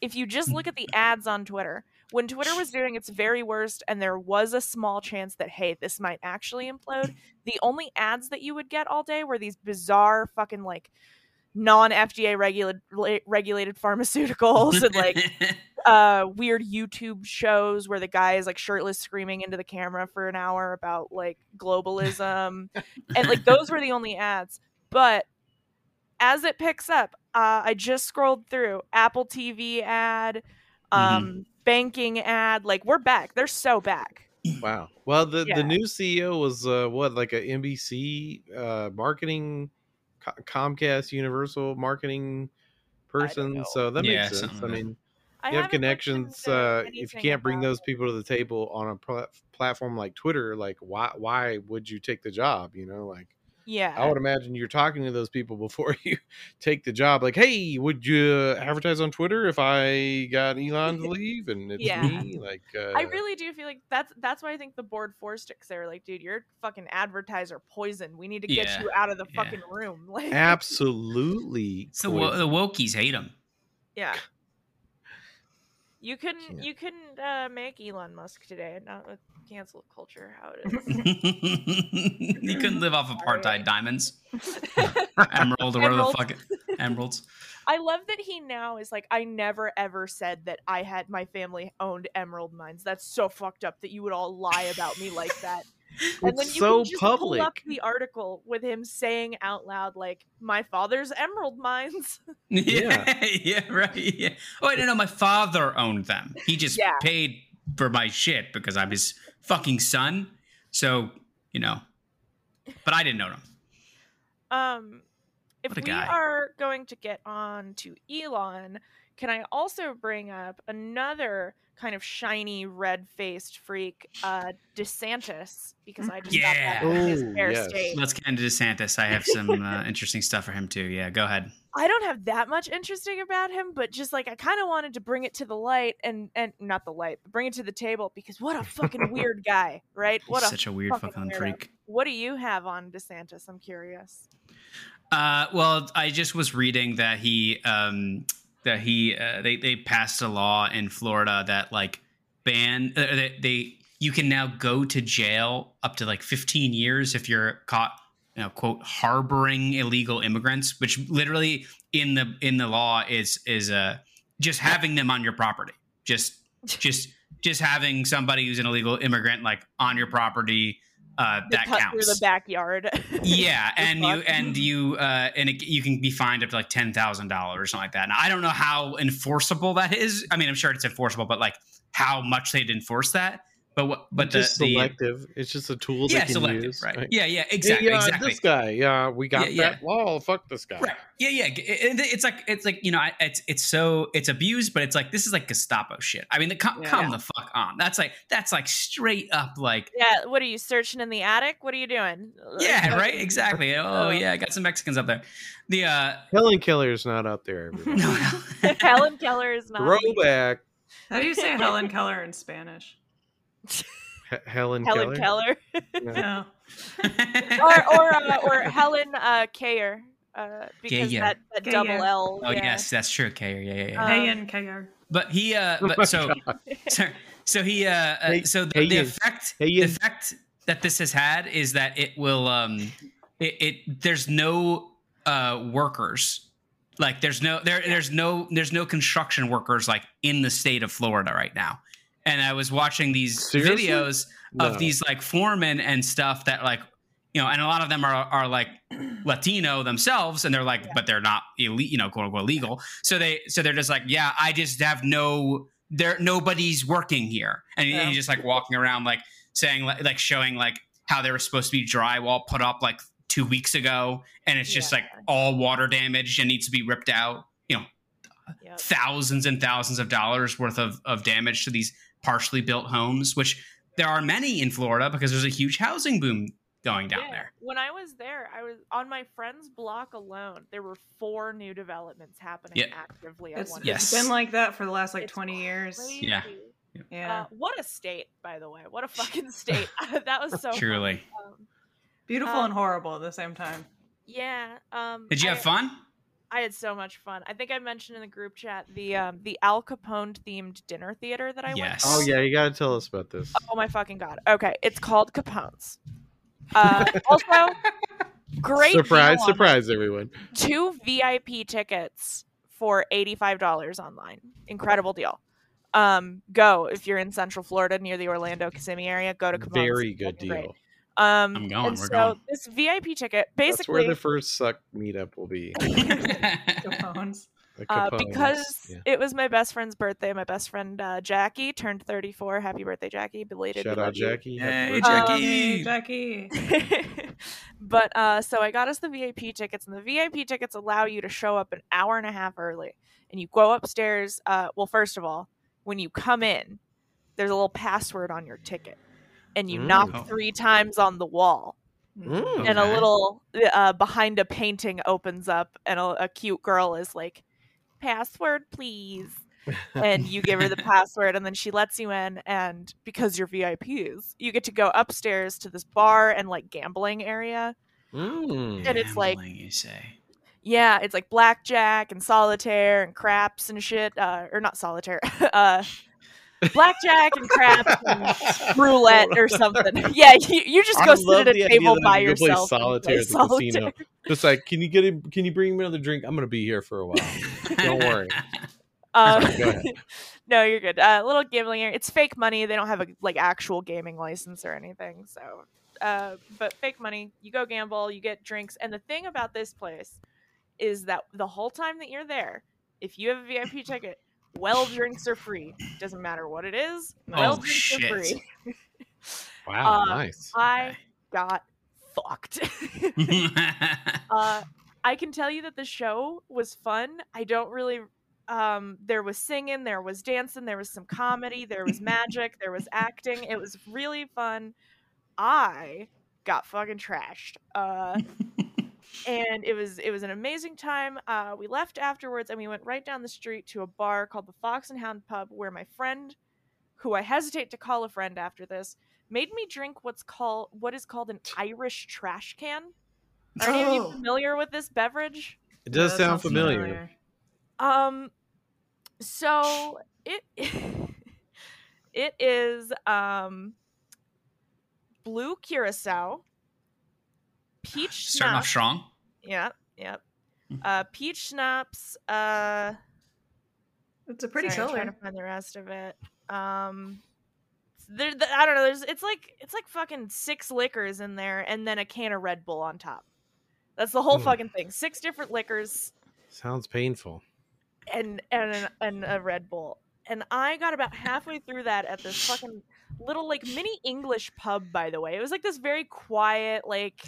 if you just look at the ads on Twitter. When Twitter was doing its very worst, and there was a small chance that hey, this might actually implode. The only ads that you would get all day were these bizarre fucking like non FDA regulated regulated pharmaceuticals and like uh weird YouTube shows where the guy is like shirtless screaming into the camera for an hour about like globalism and like those were the only ads but as it picks up uh I just scrolled through Apple TV ad um banking ad like we're back they're so back Wow. Well, the Yeah. the new CEO was uh what like a NBC uh marketing Comcast Universal marketing person. So that Yeah, makes sense. I mean, I you have haven't connections. Uh, if you can't bring those people to the table on a pla- platform like Twitter, like why why would you take the job? You know, like yeah I would imagine you're talking to those people before you take the job. Like, hey, would you advertise on Twitter if I got Elon to leave and it's Yeah. me? Like, uh, I really do feel like that's that's why I think the board forced it because they were like, dude, you're fucking advertiser poison. We need to get Yeah, you out of the yeah. fucking room. Like, absolutely. so wo- the wokies hate him. yeah. You couldn't Can't. you couldn't uh, make Elon Musk today, not with cancel culture. How it is. he couldn't live off of Sorry. apartheid diamonds, emerald, or whatever the fuck, it- emeralds. I love that he now is like, I never ever said that I had my family owned emerald mines. That's so fucked up that you would all lie about me like that. And then It's you so can just pull up public. the article with him saying out loud, like, "My father's emerald mines." Yeah, yeah, right. Yeah. Oh, I didn't know my father owned them. He just Yeah. paid for my shit because I'm his fucking son. So you know, but I didn't know him. Um, if we guy. are going to get on to Elon, can I also bring up another kind of shiny red-faced freak, uh, DeSantis, because I just got Yeah. that in his Ooh, fair yes. state. Let's get into DeSantis. I have some uh, interesting stuff for him too. Yeah, go ahead. I don't have that much interesting about him, but just like I kind of wanted to bring it to the light and and not the light, bring it to the table because what a fucking weird guy, right? What He's a such a weird fucking fucking freak. what do you have on DeSantis? I'm curious. Uh, well, I just was reading that he um, that he uh, they they passed a law in Florida that like ban uh, they, they you can now go to jail up to like 15 years if you're caught you know quote harboring illegal immigrants which literally in the in the law is is uh just having them on your property just just just having somebody who's an illegal immigrant like on your property uh that counts through the backyard. yeah, and you and you uh, and it, you can be fined up to like ten thousand dollars or something like that. Now I don't know how enforceable that is. I mean, I'm sure it's enforceable, but like how much they'd enforce that. But what? But the, just the selective. It's just a tool yeah, they can selective, use. right? Like, Yeah, yeah, exactly, uh, exactly. This guy, yeah, we got Yeah, yeah. that law. Fuck this guy. Right. Yeah, yeah. It- it- it's like it's like you know, it's it's so it's abused, but it's like this is like Gestapo shit. I mean, the, come, Yeah. come the fuck on. That's like that's like straight up like yeah, what are you searching in the attic? What are you doing? yeah, right, exactly. Oh yeah, I got some Mexicans up there. The uh Helen Keller's not up there. No, Helen Keller is not Throwback. How do you say Helen Keller in Spanish? H- Helen, Helen Keller. Keller. Yeah. No. or or uh, or Helen uh Kayer. Uh, because Kayer. that, that Kayer. double L. Oh yeah. yes, that's true, Kayer. Yeah, yeah, yeah. Um, Hey, but he, uh, Oh but so, so, so he, uh, uh Hey- so the, hey, the effect, Hey, the effect that this has had is that it will, um, it, it there's no uh workers, like there's no there there's no there's no construction workers like in the state of Florida right now. And I was watching these Seriously? videos No. of these like foremen and stuff that like you know and a lot of them are are like latino themselves and they're like but they're not elite you know quote unquote legal so they so they're just like yeah i just have no there nobody's working here and he- Yeah. he's just like walking around like saying like, like showing like how they were supposed to be drywall put up like two weeks ago and it's just Yeah. like all water damaged and needs to be ripped out you know Yep. thousands and thousands of dollars worth of, of damage to these partially built homes, which there are many in Florida because there's a huge housing boom going down Yeah. there. When I was there, I was on my friend's block alone. There were four new developments happening Yeah. actively at It's, one Yes. it's been like that for the last like It's 20 years. Yeah. Yeah. Uh, what a state, by the way. What a fucking state. that was so Truly. Um, Beautiful um, and horrible at the same time. yeah. Um, Did you I- have fun? I had so much fun. I think I mentioned in the group chat the um the Al Capone themed dinner theater that I went. Yes. to. Oh yeah, you gotta tell us about this. Oh my fucking god. Okay, it's called Capone's. Uh, also, great surprise, surprise, everyone. two VIP tickets for $85 online. Incredible deal. Um, go if you're in Central Florida near the Orlando Kissimmee area. Go to Capone's. Very good deal. great. Deal. Um, I'm going, And we're so going. this VIP ticket, basically That's where the first suck meetup will be. Capone's. Uh, because Yeah. it was my best friend's birthday. My best friend uh, Jackie turned 34. Happy birthday, Jackie! Belated. Shout love out you. Jackie. Hey, Happy birthday. Um, Hey, Jackie. Jackie. but uh, so I got us the VIP tickets, and the VIP tickets allow you to show up an hour and a half early, and you go upstairs. Uh, well, first of all, when you come in, there's a little password on your ticket, and you Mm. knock Oh. three times on the wall, Mm. and a little uh, behind a painting opens up, and a, a cute girl is like, "Password, please." and you give her the password and then she lets you in and because you're VIPs you get to go upstairs to this bar and like gambling area Mm. and it's like- you say. yeah it's like blackjack and solitaire and craps and shit uh, or not solitaire uh blackjack and craps and roulette or something yeah you, you just go love sit at a table by you go play yourself and solitaire play at the solitaire. casino. Just like, can you get him? Can you bring me another drink? I'm gonna be here for a while. Don't worry. Um, Go ahead. no, you're good. Uh, little gambling area. It's fake money. They don't have a like actual gaming license or anything. So, uh, but fake money. You go gamble. You get drinks. And the thing about this place is that the whole time that you're there, if you have a VIP ticket, well drinks are free. Doesn't matter what it is. Well Oh, drinks are free. Wow, Uh, nice. I got fucked. uh, I can tell you that the show was fun. I don't really. Um, there was singing, there was dancing, there was some comedy, there was magic, there was acting. It was really fun. I got fucking trashed. Uh, and it was it was an amazing time. Uh, we left afterwards, and we went right down the street to a bar called the Fox and Hound Pub, where my friend, who I hesitate to call a friend after this, made me drink what's called what is called an Irish trash can. Are any of you Oh. familiar with this beverage? It does that sound sounds familiar. Um, so it it is um blue curacao, peach Starting off schnapps. strong. Yep, yep. Mhm. Uh, peach schnapps. Uh, It's a pretty sorry, I'm trying to find the rest of it. Um, there, the, I don't know. There's, it's like it's like fucking six liquors in there, and then a can of Red Bull on top. That's the whole Hmm. fucking thing. Six different liquors Sounds painful. and and and a Red Bull. And I got about halfway through that at this fucking little like mini English pub. By the way, it was like this very quiet, like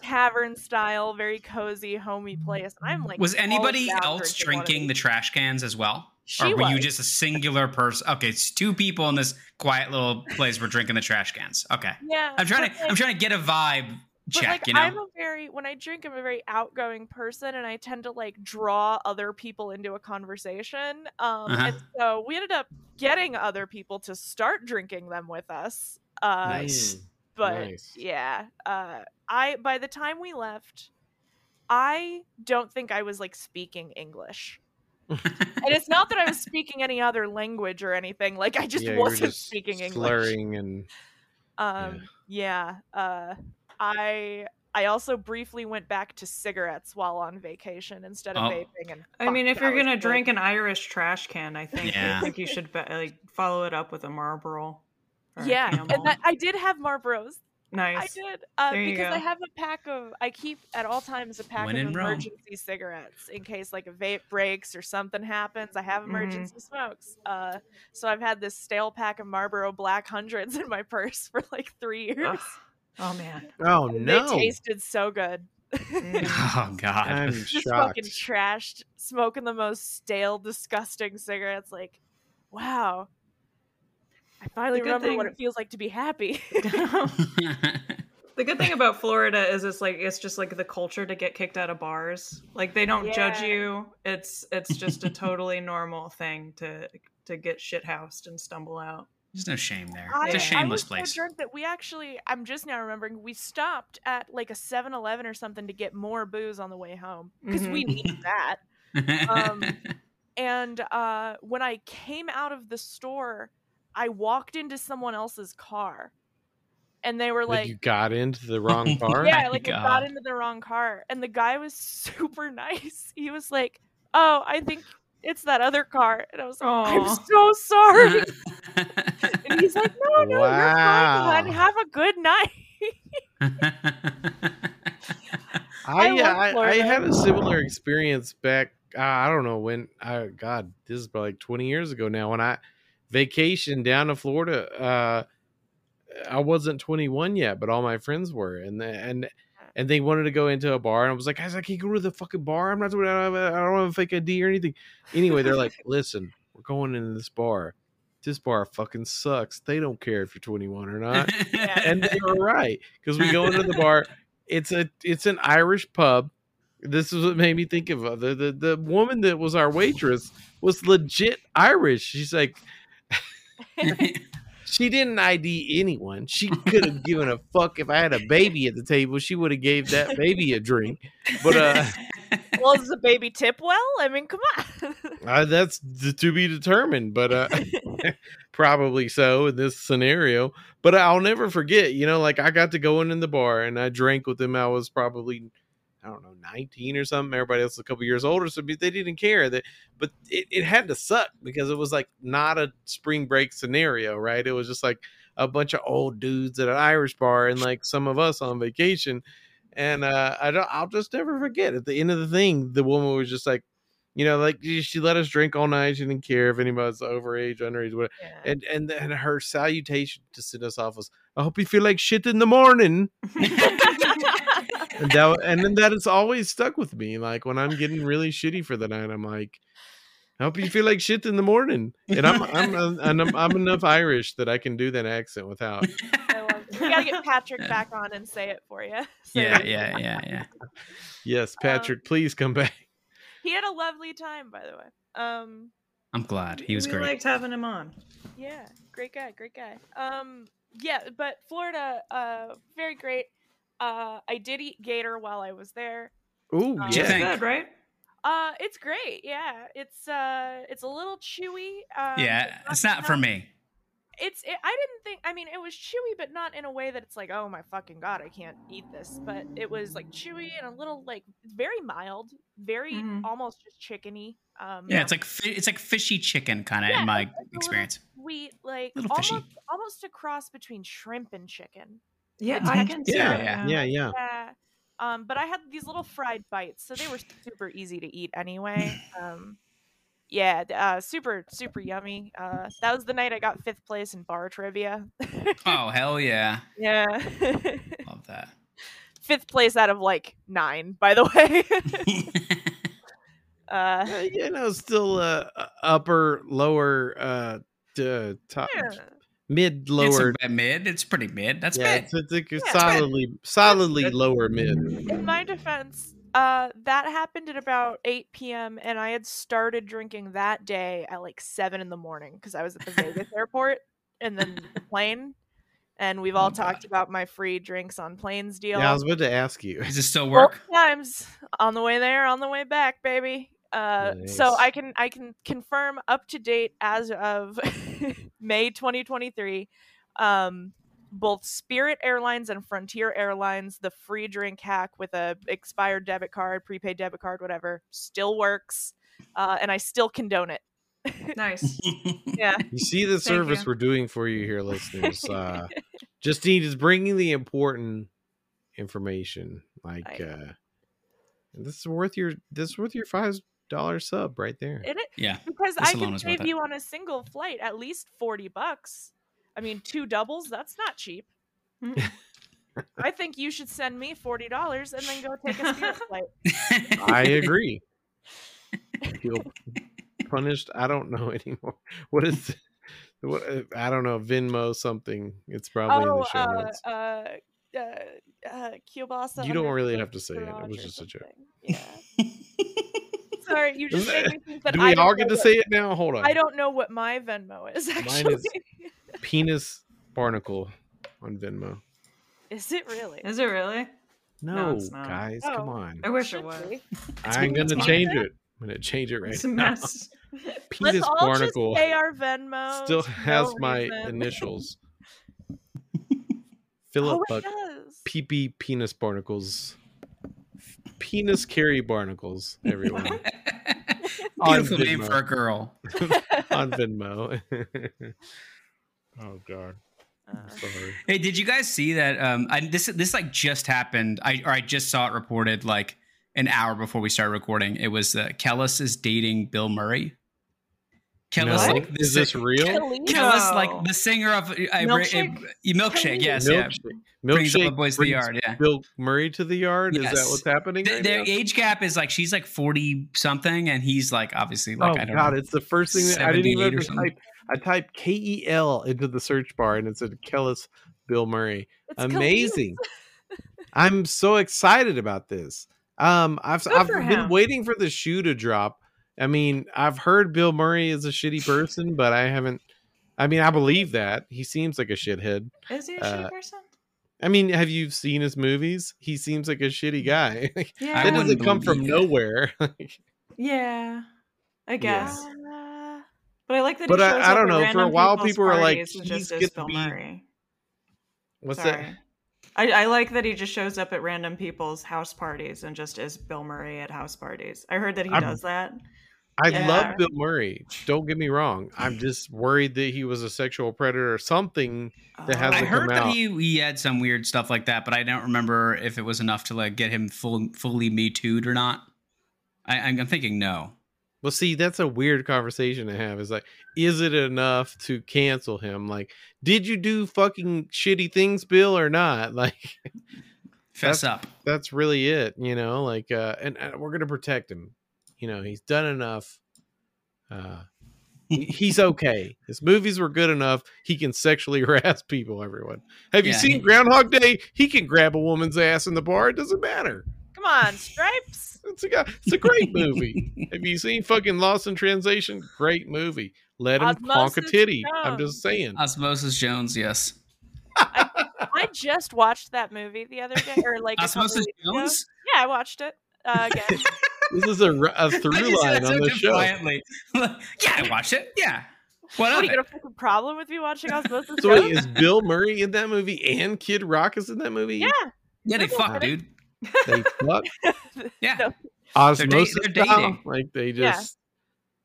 tavern style, very cozy, homey place. And I'm like, Was anybody else drinking one of drinking the trash cans as well? She or were you just a singular person? Okay, it's two people in this quiet little place were drinking the trash cans. Okay. Yeah, I'm trying but, to I'm trying to get a vibe check, like you know. I'm a very when I drink, I'm a very outgoing person, and I tend to like draw other people into a conversation. Um, Uh-huh. and so we ended up getting other people to start drinking them with us. Uh, Nice. But nice. yeah, uh, I by the time we left, I don't think I was like speaking English. and it's not that I was speaking any other language or anything. Like I just Yeah, wasn't just speaking English. slurring and Um, yeah. Uh, I I also briefly went back to cigarettes while on vacation instead of Oh. vaping. And I mean, if you're gonna good. drink an Irish trash can, I think Yeah. I think you should be, like follow it up with a Marlboro. Or yeah, and that, I did have Marlboros. Nice. I did uh, There you because I have a pack of. I keep at all times a pack When of in Rome. emergency cigarettes in case like a vape breaks or something happens. I have Mhm. emergency smokes. Uh, so I've had this stale pack of Marlboro Black Hundreds in my purse for like three years. Ugh. Oh man. oh And no, They tasted so good. Mm. oh god. I'm just shocked. fucking trashed, smoking the most stale, disgusting cigarettes. Like, wow. I finally good remember what it feels like to be happy. The good thing about Florida is it's like it's just like the culture to get kicked out of bars. Like they don't judge you. It's it's just a totally normal thing to to get shit housed and stumble out. There's no shame there. I, It's a Yeah. shameless I was place. so drunk that we actually, I'm just now remembering, we stopped at like a 7 Eleven or something to get more booze on the way home because we needed that. um, And uh, when I came out of the store, I walked into someone else's car. And they were Like, like, you got into the wrong car. yeah, my like I got into the wrong car, and the guy was super nice. He was like, "Oh, I think it's that other car," and I was like, "I'm so sorry." and he's like, "No, no, you're fine, hon. Have a good night." I I uh, I, I had a similar experience back. Uh, I don't know when. I God, this is probably like twenty years ago now. When I vacationed down to Florida, uh, I wasn't twenty one yet, but all my friends were, and and and they wanted to go into a bar, and I was like, guys, I can't go to the fucking bar. I'm not. I don't have a, I don't have a fake ID or anything. Anyway, they're like, listen, we're going into this bar. This bar fucking sucks. They don't care if you're 21 or not and they were right because we go into the bar. It's a it's an Irish pub. This is what made me think of uh, the the the woman that was our waitress was legit Irish. She's like she didn't ID anyone. She could have given a fuck if I had a baby at the table. She would have gave that baby a drink. But uh, well, does the baby tip well? I mean, come on. uh that's d- to be determined. But uh, probably so in this scenario. But I'll never forget, you know, like I got to go in in the bar and I drank with them. I was probably, I don't know, 19 or something. Everybody else was a couple years older, so they didn't care that. But it, it had to suck because it was like not a spring break scenario, right? It was just like a bunch of old dudes at an Irish bar and like some of us on vacation. And uh, I don't, I'll just never forget. At the end of the thing, the woman was just like, you know, like she let us drink all night. She didn't care if anybody's overage, underage, whatever. Yeah. And and and her salutation to send us off was, "I hope you feel like shit in the morning." And that and then that has always stuck with me. Like when I'm getting really shitty for the night, I'm like, "I hope you feel like shit in the morning." And I'm I'm I'm, I'm, I'm enough Irish that I can do that accent without. I. We gotta get Patrick back on and say it for you. yeah, yeah, yeah, yeah. Yes, Um, Patrick, please come back. He had a lovely time, by the way. Um, I'm glad he was we great. liked having him on. yeah, great guy, great guy. Um, yeah, but Florida, uh, very great. Uh, I did eat gator while I was there. Ooh, Um, yeah. think? good, right? Uh, it's great. Yeah, it's uh, it's a little chewy. Um, yeah, it's not for me. It's. It, I didn't think. I mean, it was chewy, but not in a way that it's like, oh my fucking god, I can't eat this. But it was like chewy and a little like very mild, very Mhm. almost just chickeny. Um, Yeah, it's like fi- it's like fishy chicken kind of Yeah, in my it's like a little experience. sweet, like almost fishy. almost a cross between shrimp and chicken. Yeah, I can see Yeah, yeah. Yeah, yeah. Yeah. Um, but I had these little fried bites, so they were super easy to eat anyway. Um, yeah, uh, super super yummy. Uh, that was the night I got fifth place in bar trivia. Oh hell yeah, yeah, love that. fifth place out of like nine, by the way. uh, Uh, you know, still uh, uh, upper, lower, uh, d- top, yeah. Mid, it's lower. a mid. It's pretty mid. That's yeah, mid. it's, it's, it's Yeah. solidly, solidly good. lower mid. in my defense, uh, that happened at about 8 p.m. and I had started drinking that day at like 7 in the morning because I was at the Vegas airport and then the plane. And we've all Oh, talked about my free drinks on planes deal. Yeah, I was about to ask you. Does it still Both work? times on the way there, on the way back, baby. Uh, so I can I can confirm up to date as of May 2023. Um, both Spirit Airlines and Frontier Airlines, the free drink hack with a expired debit card, prepaid debit card, whatever, still works, uh, and I still condone it. Nice. Yeah, You see the service we're doing for you here, listeners. Uh, Justine is bringing the important information. Like, I uh, this is worth your this is worth your five dollar sub right there. it, yeah. because This I can is worth save it. you on a single flight at least forty bucks. I mean, two doubles, that's not cheap. I think you should send me forty dollars and then go take a Spirit flight. I agree. Feel punished. I don't know anymore. What is what? uh, I don't know. Venmo something. It's probably in oh, the show uh, notes. uh, uh, uh, Kielbasa. You don't really have to say it. It was or just a joke. Yeah. Sorry, you just made me think that Do I we don't all get to what- say it now? Hold on. I don't know what my Venmo is actually. is- Penis barnacle on Venmo. Is it really? Is it really? No, No, it's not. guys, come Oh. on. I wish it was. I'm gonna change it. I'm gonna change it right It's a now. mess. Penis Let's all barnacle just pay our Venmo. still has my reason. initials. Oh, Philip it Buck. PP penis barnacles. Penis carry barnacles, everyone. On Beautiful name Venmo. for a girl. on Venmo. oh god. Sorry. Hey, did you guys see that? Um, I, this this like just happened. I or I just saw it reported like an hour before we started recording. It was uh, Kelis is dating Bill Murray. Kelis, No? like the Is this real? Kelly? Kelis, like the singer of I, Milkshake? I, milkshake. Yes, yeah. Milkshake. Brings all the Milkshake boys to the yard. Yeah. Bill Murray to the yard. Is that what's happening? Th- right their now? age gap is like she's like forty something, and he's like obviously like oh I don't god, know. it's the first thing that I didn't even have to type. I typed K E L into the search bar and it said Kelis Bill Murray. It's Amazing. I'm so excited about this. Um, I've Good I've been him. waiting for the shoe to drop. I mean, I've heard Bill Murray is a shitty person, but I haven't. I mean, I believe that he seems like a shithead. Is he a Uh, shitty person? I mean, have you seen his movies? He seems like a shitty guy. Yeah. That doesn't come from believe nowhere. yeah. I guess. Uh, But I like that. But he I- shows I up don't know, for a while people were like, parties he's just Bill be- Murray. What's Sorry. that? I, I like that he just shows up at random people's house parties and just is Bill Murray at house parties. I heard that he I'm- does that. I Yeah. love Bill Murray. Don't get me wrong. I'm just worried that he was a sexual predator or something. That Oh. hasn't I come heard that out. he he had some weird stuff like that, but I don't remember if it was enough to like get him full fully me too'd or not. I, I'm thinking no. Well, see, that's a weird conversation to have. Is like, is it enough to cancel him? Like, did you do fucking shitty things, Bill, or not? Like, Fess up. that's really it, you know. Like, uh, and, and we're gonna protect him. You know, he's done enough. Uh, he's okay. His movies were good enough. He can sexually harass people. Everyone, have you Yeah, seen he- Groundhog Day? He can grab a woman's ass in the bar. It doesn't matter. Come on, Stripes. It's a. It's a great movie. Have you seen fucking Lost in Translation? Great movie. Let him conk a Osmosis titty. I'm just saying. Osmosis Jones, yes. I just watched that movie the other day, or like a Osmosis weeks ago. Jones? Yeah, I watched it uh, again. This is a through Why line on so the show. defiantly? yeah, I watched it. Yeah. What what, of you got it? a fucking problem with me watching Osmosis So wait, Jones? is Bill Murray in that movie and Kid Rock is in that movie? Yeah, Yeah, they Little fuck, bit. dude. They fuck Yeah. No. osmosis they're dating. style? Like they Yeah. just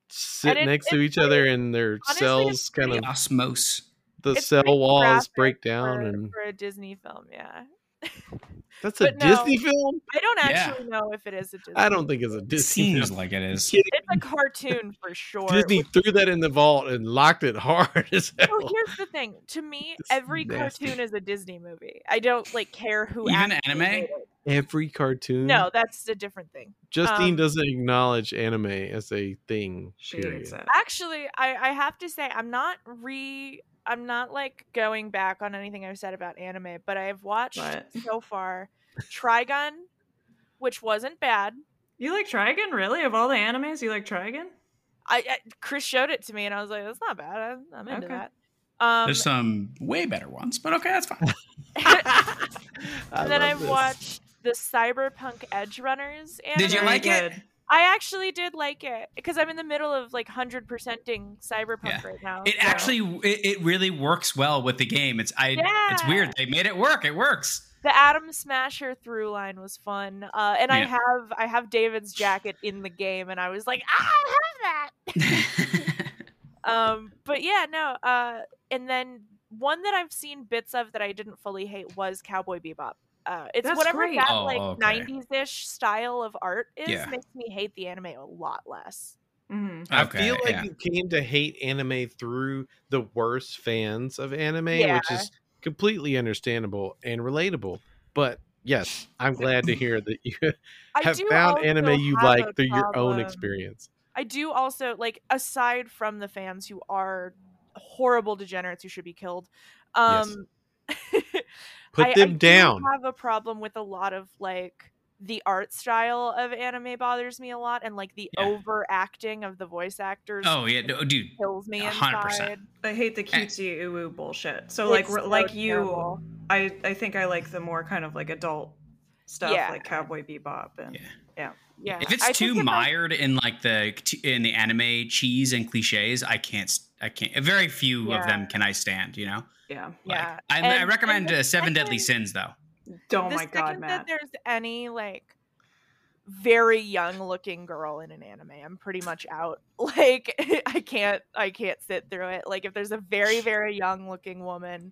sit And it- next to it's each other and their honestly, cells kind of Osmos. the It's cell walls break down for, and for a Disney film. Yeah, that's a no. Disney film? I don't Yeah. actually know if it is a Disney. I don't think it's a Disney Seems film. like it is. It's a cartoon for sure. Disney threw that in the vault and locked it hard as hell. Well, here's the thing. To me, It's every nasty. cartoon is a Disney movie. I don't like care who. Even actually anime? made it. Every cartoon. No, that's a different thing. Justine um, doesn't acknowledge anime as a thing. She period. Actually, I, I have to say I'm not re I'm not like going back on anything I've said about anime, but I have watched What? so far Trigun, which wasn't bad. You like Trigun? Really? Of all the animes, you like Trigun? I, I Chris showed it to me and I was like, that's not bad. I'm, I'm into Okay. that. Um, There's some way better ones, but okay, that's fine. and then I've this. watched the Cyberpunk Edgerunners. Anime. Did you like it? I actually did like it because I'm in the middle of like hundred percenting Cyberpunk Yeah. right now. It so- actually it, it really works well with the game. It's I yeah. it's weird. They made it work. It works. the Atom Smasher through line was fun, uh, and I have I have David's jacket in the game, and I was like, "Ah, I have that. um, but yeah, no. Uh, and then one that I've seen bits of that I didn't fully hate was Cowboy Bebop. Uh, it's That's whatever great. that Oh, like okay. '90s ish style of art is Yeah. makes me hate the anime a lot less. hmm I Okay, feel like yeah. you came to hate anime through the worst fans of anime, Yeah. which is completely understandable and relatable. But yes, I'm glad to hear that you have found anime you like through your own experience. I do also like aside from the fans who are horrible degenerates who should be killed. Yes. Put I- I them do down. have a problem with a lot of like the art style of anime bothers me a lot and like the Yeah. overacting of the voice actors oh yeah, no, dude. kills me 100%. inside. I hate the eh. cutesy ooh bullshit. So like It's re- so like you. I I think I like the more kind of like adult stuff, Yeah. like Cowboy Bebop and Yeah. yeah If it's I too think if I- mired in like the in the anime cheese and cliches, I can't. i can't. Very few of them can I stand. You know. Yeah. Like, yeah I, I And- recommend and uh, Seven Deadly Sins though. Oh the my god, second that Matt. there's any like very young looking girl in an anime i'm pretty much out like i can't i can't sit through it like if there's a very very young looking woman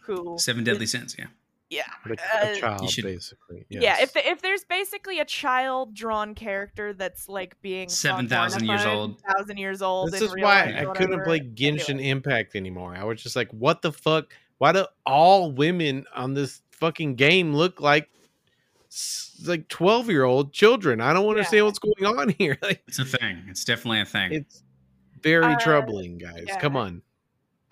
who Seven Deadly Sins. Yeah. Yeah Like a uh, child, should- basically. yeah if the, if there's basically a child drawn character that's like being 7,000 years old. thousand years old This is why I or couldn't play Genshin it. Impact anymore. I was just like, what the fuck? Why do all women on this fucking game look like like 12 year old children? I don't understand Yeah. what's going on here. Like It's a thing. It's definitely a thing. it's very Uh, troubling, guys. yeah. Come on.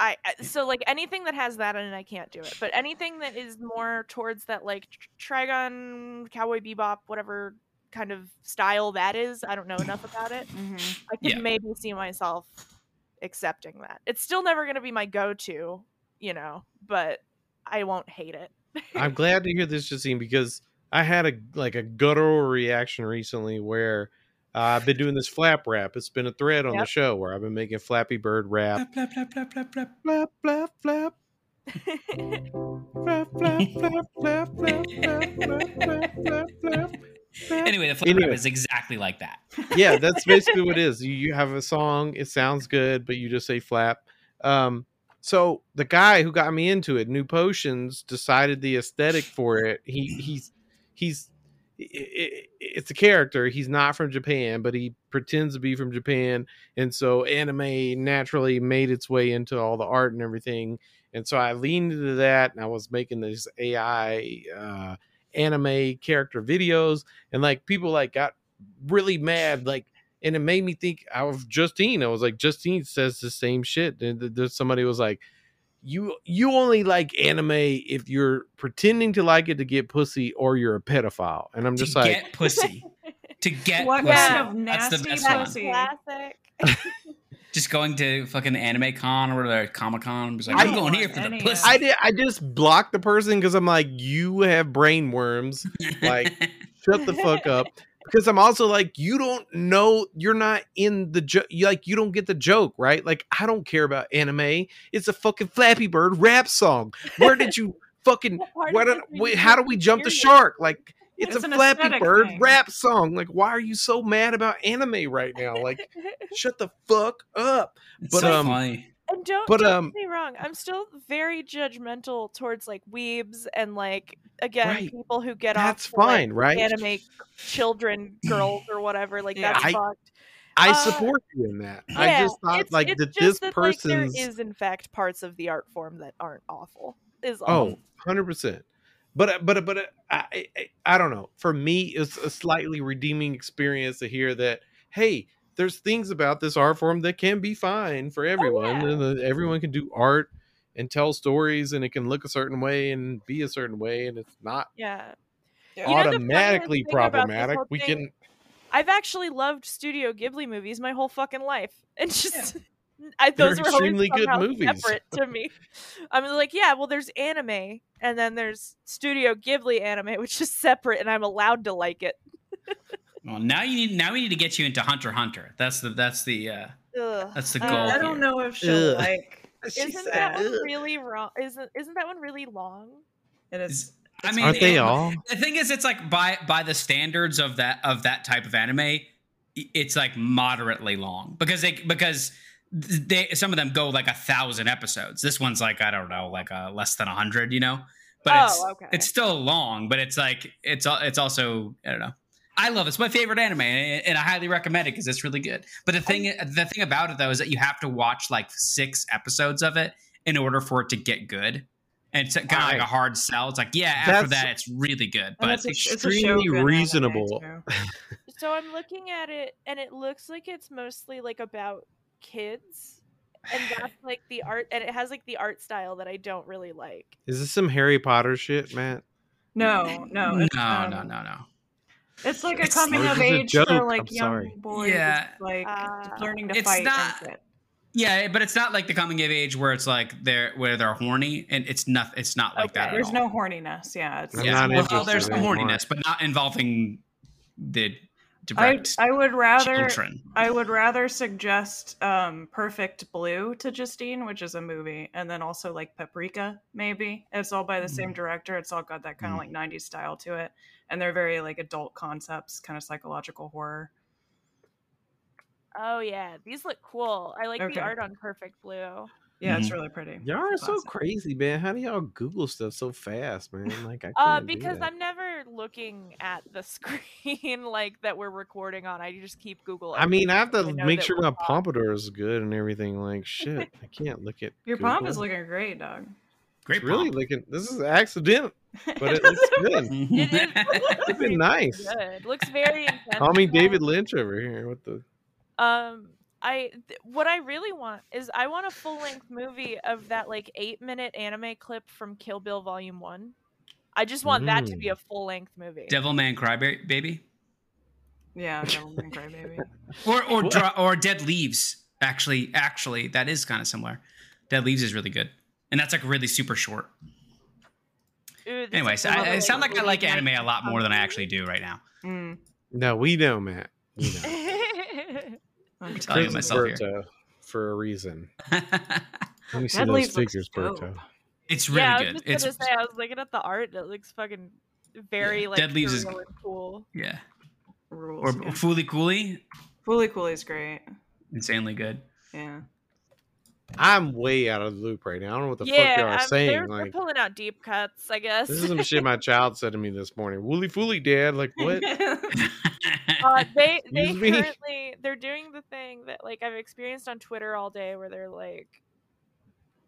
I I- so like anything that has that in it, I can't do it. But anything that is more towards that like Trigun, Cowboy Bebop, whatever kind of style that is, I don't know enough about it. hmm I could Yeah. maybe see myself accepting that. It's still never going to be my go-to, you know, but I won't hate it. I'm glad to hear this, Justine, because I had a like a guttural reaction recently where uh, I've been doing this flap rap. It's been a thread on the show where I've been making Flappy Bird rap. Flap, flap, flap, flap, flap, Flap, flap, flap. Flap, flap, flap, flap, flap, flap, flap, flap, flap, flap. Anyway, the flap Anyway. rap is exactly like that. yeah, that's basically what it is. You, you have a song, it sounds good, but you just say flap. Um, so the guy who got me into it, New Potions, decided the aesthetic for it. He he's he's i- i- it's a character. He's not from Japan, but he pretends to be from Japan, and so anime naturally made its way into all the art and everything. And so I leaned into that, and I was making these AI uh, anime character videos, and like people like got really mad, like, and it made me think of Justine. I was like, Justine says the same shit. And somebody was like, you you only like anime if you're pretending to like it to get pussy or you're a pedophile. And I'm just to like, get pussy. To get What pussy. kind of That's the nasty best one. pussy? Classic. Just going to fucking Anime Con or whatever, Comic Con. Like, I I'm going here for the pussy. I did I just blocked the person because I'm like, you have brain worms. like, Shut the fuck up. Because I'm also like, you don't know, you're not in the joke. Like, you don't get the joke, right? Like, I don't care about anime. It's a fucking Flappy Bird rap song. Where did you fucking? What part Why of don't? it how do we jump the shark? Like, it's, It's a Flappy Bird thing. rap song. Like, why are you so mad about anime right now? Like, shut the fuck up. It's but, so um, funny. And don't, But, don't um, get me wrong, I'm still very judgmental towards like weebs and like again Right. people who get That's off like, fine, right? anime children, girls or whatever. Like Yeah. that's I- fucked. I Uh, support you in that. I just thought it's- like it's that this that, like, there is in fact parts of the art form that aren't awful. Is all. Oh, 100%. But uh, but but uh, I, I I don't know. For me, it's a slightly redeeming experience to hear that hey, there's things about this art form that can be fine for oh, everyone, yeah. and that everyone can do art and tell stories, and it can look a certain way and be a certain way, and it's not yeah. Yeah. You know automatically funniest thing about this problematic. We thing? can I've actually loved Studio Ghibli movies my whole fucking life. And just I, They're those were always extremely good movies. separate to me. I'm like, yeah, well, there's anime, and then there's Studio Ghibli anime, which is separate, and I'm allowed to like it. Well, now you need now we need to get you into Hunter Hunter. That's the that's the uh Ugh. that's the Uh, goal. I don't know if she'll Ugh. like. Isn't She that said, one really wrong? Isn't isn't that one really long? It is. I mean, aren't they it- all? The thing is, it's like by by the standards of that of that type of anime, it's like moderately long because they because they some of them go like a thousand episodes. This one's like I don't know, like a less than a hundred, you know. But Oh, it's okay. it's still long, but it's like it's al- it's also I don't know. I love it. It's my favorite anime, and and I highly recommend it because it's really good. But the thing the thing about it though is that you have to watch like six episodes of it in order for it to get good. And it's kind of like a hard sell. It's like, yeah, after That's- that, it's really good. But it's a- it's a extremely reasonable. So I'm looking at it, and it looks like it's mostly like about kids, and that's like the art, and it has like the art style that I don't really like. Is this some Harry Potter shit, Matt? No, no, no, it's, no, um, no, no. It's like a It's- coming of is a age joke? for like I'm young sorry. boys, Yeah. like Ah. learning to It's fight. not- and. Yeah, but it's not like the coming of age where it's like they're where they're horny, and it's not. It's not like Okay. that. at There's all. no horniness. Yeah, it's, Yeah, not well, interested there's some anymore. horniness, but not involving the I direct I would rather children. I would rather suggest um, Perfect Blue to Justine, which is a movie, and then also like Paprika, maybe. It's all by the Mm. same director. It's all got that kind of Mm. like 90s style to it. And they're very like adult concepts, kind of psychological horror. Oh yeah, these look cool. I like Okay. the art on Perfect Blue. Yeah, it's Mhm. really pretty. Y'all are so crazy, man. How do y'all Google stuff so fast, man? Like I Uh, because. I'm never looking at the screen like that we're recording on. I just keep Google. I mean, I have to everything. make sure my on. pompadour is good and everything. Like shit, I can't look at Your pomp is looking great, dog. Great It's really looking. This is accident, but it looks good. It is- It's been nice. Good. Looks very intense. Call me David Lynch over here. What the? Um, I th- what I really want is I want a full length movie of that like eight minute anime clip from Kill Bill Volume One. I just want that to be Mm. a full length movie. Devilman Crybaby, yeah, Devilman Crybaby. or or dra- or Dead Leaves. Actually, actually, that is kind of similar. Dead Leaves is really good, and that's like really super short. Ooh, this Anyways, is another, I, sound like I like anime a lot more than I actually do right now. Mm. No, we know, Matt. We know. I'm telling Chris is myself here. Berto for a reason. Let me see Dead those Leaves figures, dope. Berto. it's really yeah, I good. was It's just gonna say I was looking at the art. It looks fucking very Yeah, like Dead Leaves is- and cool. yeah, Rules. or yeah. Fooly Cooly, Fooly is great. insanely good. Yeah. I'm way out of the loop right now. I don't know what the fuck y'all yeah, are um, saying. they're, they're like pulling out deep cuts, I guess. this is some shit my child said to me this morning. Wooly fooly, dad. Like what? uh, they they Excuse me? currently they're doing the thing that like I've experienced on Twitter all day, where they're like,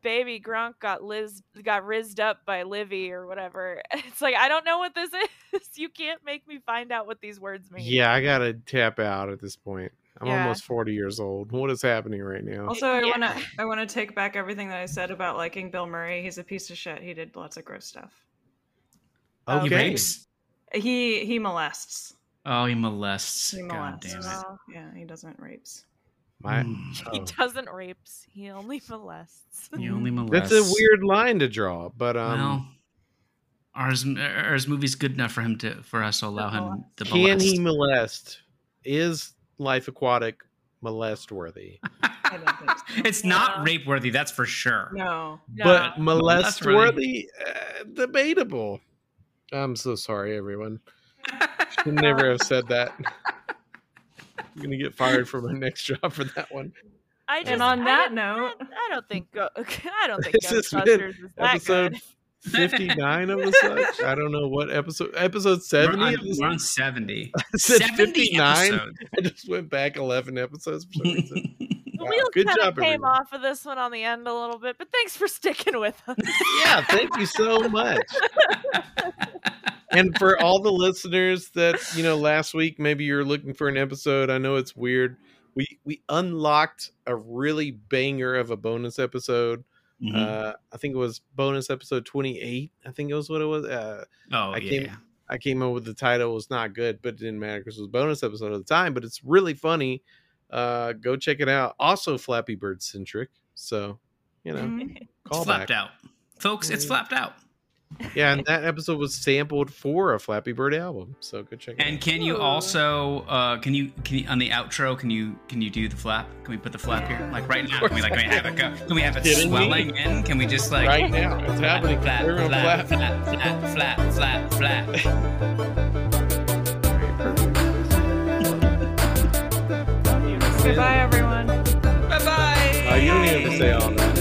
"Baby Gronk got Liz got rizzed up by Livvy or whatever." It's like I don't know what this is. You can't make me find out what these words mean. Yeah, I gotta tap out at this point. I'm Yeah. almost 40 years old. What is happening right now? Also, I Yeah. want to I want to take back everything that I said about liking Bill Murray. He's a piece of shit. He did lots of gross stuff. Oh, He rapes. He he molests. Oh, he molests. He God molests. damn it. Well, Yeah, he doesn't rapes. My, Mm. he oh. doesn't rapes. He only molests. He only molests. That's a weird line to draw, but um, well, are his, are his movies good enough for him to for us to allow him to molest? can molest? he molest? Is Life Aquatic molest worthy? I so. it's not No. rape worthy, that's for sure. No. But No. molest Molest-worthy. Uh, debatable. I'm so sorry, everyone. Should never have said that. I'm gonna get fired from my next job for that one. I just, And on I that don't- note, I don't think I don't think This has been Ghostbusters is that Episode good. 59 of the such. I don't know what episode. Episode We're 70 on, we're on 70. I said 70 59. I just went back 11 episodes for some reason. Wow, wheels good kind job, of came everyone. off of this one on the end a little bit, but thanks for sticking with us. yeah, thank you so much. and for all the listeners that you know last week maybe you're looking for an episode i know it's weird we we unlocked a really banger of a bonus episode Mhm. uh i think it was bonus episode 28 i think it was what it was uh oh, I yeah. came- i came up with the title it was not good but it didn't matter because it was a bonus episode at the time but it's really funny uh go check it out also flappy bird centric so you know Mhm. It's call flapped back out. Folks, it's flapped out. Yeah and that episode was sampled for a flappy bird album so go check it out And can you also uh can you can you on the outro can you can you do the flap? Can we put the flap here? Like right now? Can we like can we have it go? Can we have it Kidding me? swelling in? Can we just like right now. It's happening. Flap, flap, flap. flap, flap, flap, flap, flap. Goodbye, everyone. Bye bye. Uh, you don't even have to say all that.